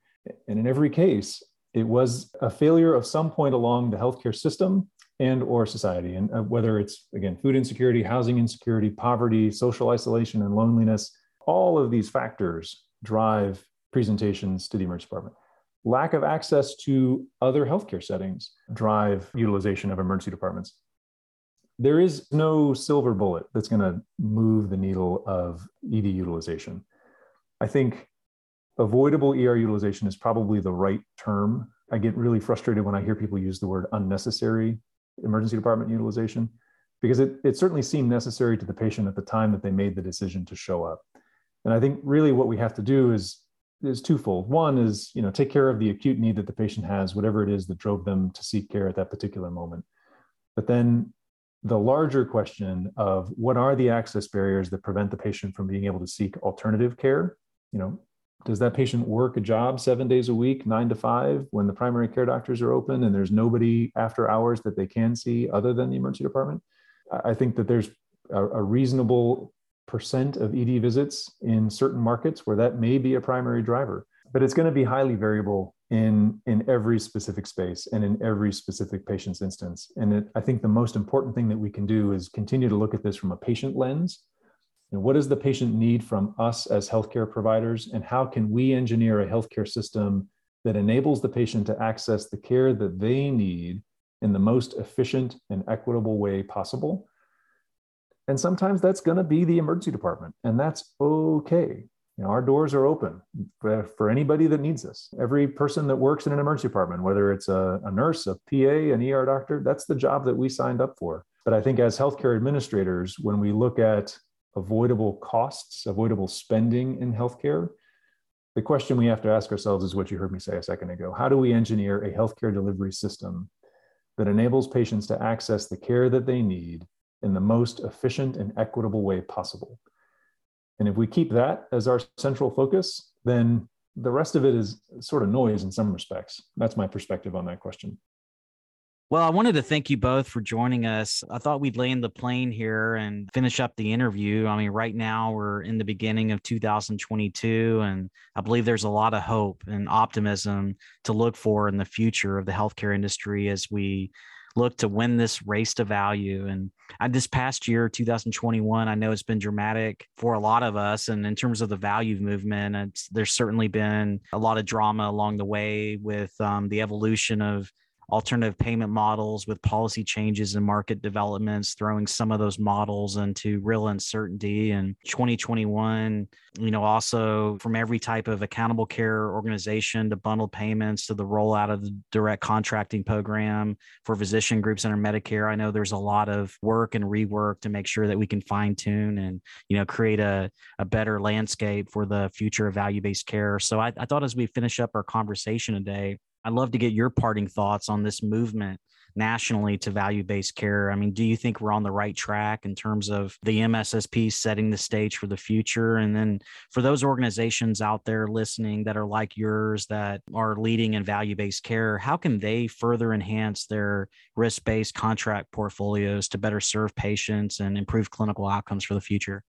And in every case, it was a failure of some point along the healthcare system and or society. And uh, whether it's again food insecurity housing insecurity poverty social isolation and loneliness all of these factors drive presentations to the emergency department. Lack of access to other healthcare settings drive utilization of emergency departments. There is no silver bullet that's going to move the needle of ed utilization. I think avoidable ER utilization is probably the right term. I get really frustrated when I hear people use the word unnecessary emergency department utilization because it, it certainly seemed necessary to the patient at the time that they made the decision to show up. And I think really what we have to do is is twofold. One is, you know, take care of the acute need that the patient has, whatever it is that drove them to seek care at that particular moment. But then the larger question of what are the access barriers that prevent the patient from being able to seek alternative care you know, does that patient work a job seven days a week, nine to five, when the primary care doctors are open and there's nobody after hours that they can see other than the emergency department? I think that there's a, a reasonable percent of ED visits in certain markets where that may be a primary driver, but it's going to be highly variable in in every specific space and in every specific patient's instance. And it, I think the most important thing that we can do is continue to look at this from a patient lens what does the patient need from us as healthcare providers, and how can we engineer a healthcare system that enables the patient to access the care that they need in the most efficient and equitable way possible? And sometimes that's going to be the emergency department, and that's okay. You know, our doors are open for, for anybody that needs us. Every person that works in an emergency department, whether it's a, a nurse, a PA, an ER doctor, that's the job that we signed up for. But I think as healthcare administrators, when we look at avoidable costs, avoidable spending in healthcare, the question we have to ask ourselves is what you heard me say a second ago. How do we engineer a healthcare delivery system that enables patients to access the care that they need in the most efficient and equitable way possible. And if we keep that as our central focus, then the rest of it is sort of noise in some respects. That's my perspective on that question. Well, I wanted to thank you both for joining us. I thought we'd land the plane here and finish up the interview. I mean, right now we're in the beginning of 2022, and I believe there's a lot of hope and optimism to look for in the future of the healthcare industry as we look to win this race to value. And I, this past year, 2021, I know it's been dramatic for a lot of us. And in terms of the value movement, there's certainly been a lot of drama along the way with um, the evolution of alternative payment models with policy changes and market developments throwing some of those models into real uncertainty and 2021 you know also from every type of accountable care organization to bundled payments to the rollout of the direct contracting program for physician groups under medicare i know there's a lot of work and rework to make sure that we can fine tune and you know create a, a better landscape for the future of value-based care. So I, I thought as we finish up our conversation today I'd love to get your parting thoughts on this movement nationally to value based care. I mean, do you think we're on the right track in terms of the MSSP setting the stage for the future? And then for those organizations out there listening that are like yours that are leading in value based care, how can they further enhance their risk based contract portfolios to better serve patients and improve clinical outcomes for the future?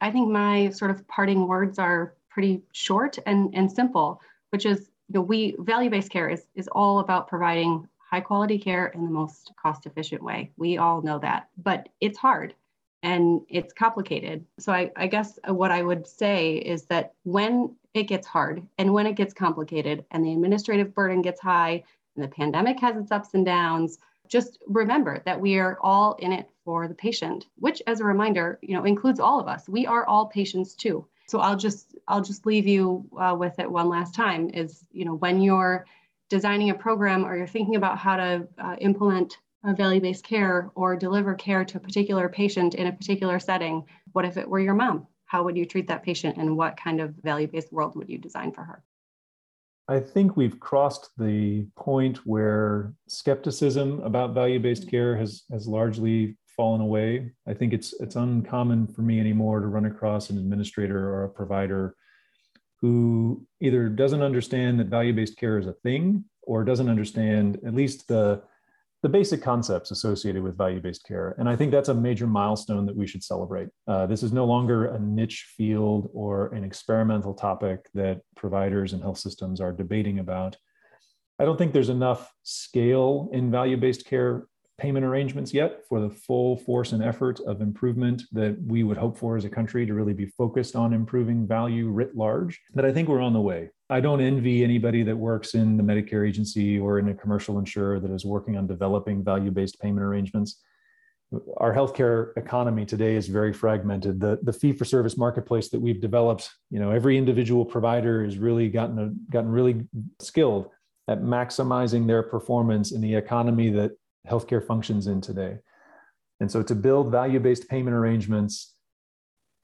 I think my sort of parting words are pretty short and, and simple, which is you know, we value-based care is, is all about providing high quality care in the most cost efficient way. We all know that, but it's hard and it's complicated. So I, I guess what I would say is that when it gets hard and when it gets complicated and the administrative burden gets high and the pandemic has its ups and downs, just remember that we are all in it for the patient, which as a reminder, you know, includes all of us. We are all patients too. So I'll just I'll just leave you uh, with it one last time. Is you know when you're designing a program or you're thinking about how to uh, implement value-based care or deliver care to a particular patient in a particular setting, what if it were your mom? How would you treat that patient, and what kind of value-based world would you design for her? I think we've crossed the point where skepticism about value-based care has has largely fallen away. I think it's it's uncommon for me anymore to run across an administrator or a provider who either doesn't understand that value-based care is a thing or doesn't understand at least the the basic concepts associated with value-based care. And I think that's a major milestone that we should celebrate. Uh, this is no longer a niche field or an experimental topic that providers and health systems are debating about. I don't think there's enough scale in value-based care payment arrangements yet for the full force and effort of improvement that we would hope for as a country to really be focused on improving value writ large. But I think we're on the way. I don't envy anybody that works in the Medicare agency or in a commercial insurer that is working on developing value based payment arrangements. Our healthcare economy today is very fragmented. The, the fee for service marketplace that we've developed, you know, every individual provider has really gotten, a, gotten really skilled at maximizing their performance in the economy that healthcare functions in today. And so to build value based payment arrangements,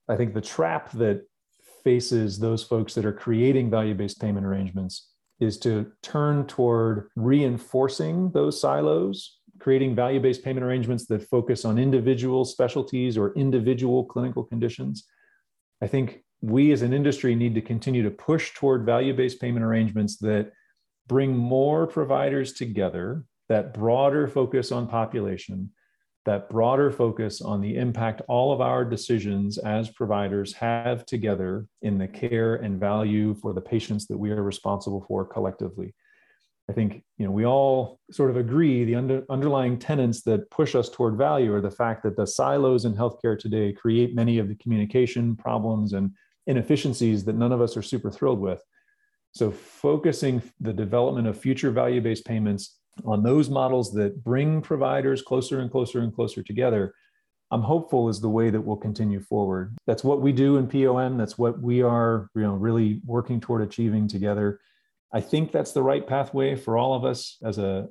I think the trap that faces those folks that are creating value based payment arrangements is to turn toward reinforcing those silos, creating value based payment arrangements that focus on individual specialties or individual clinical conditions. I think we as an industry need to continue to push toward value based payment arrangements that bring more providers together that broader focus on population, that broader focus on the impact all of our decisions as providers have together in the care and value for the patients that we are responsible for collectively. I think you know we all sort of agree the under, underlying tenets that push us toward value are the fact that the silos in healthcare today create many of the communication problems and inefficiencies that none of us are super thrilled with. So focusing the development of future value-based payments on those models that bring providers closer and closer and closer together, I'm hopeful is the way that we'll continue forward. That's what we do in POM. That's what we are, you know, really working toward achieving together. I think that's the right pathway for all of us as a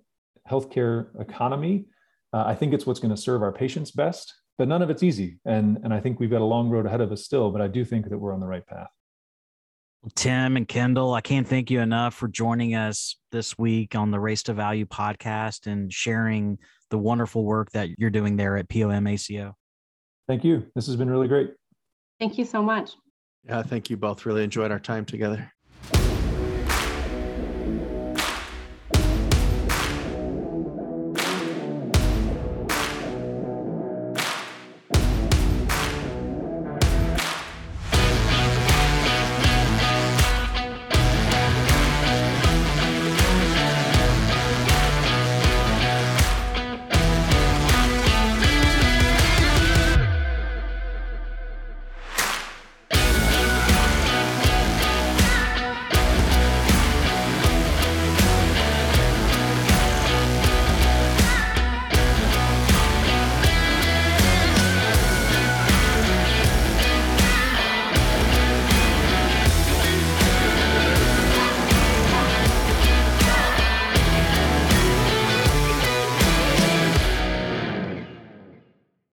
healthcare economy. Uh, I think it's what's going to serve our patients best, but none of it's easy. And, and I think we've got a long road ahead of us still, but I do think that we're on the right path. Tim and Kendall, I can't thank you enough for joining us this week on the Race to Value podcast and sharing the wonderful work that you're doing there at POM ACO. Thank you. This has been really great. Thank you so much. Yeah, thank you both. Really enjoyed our time together.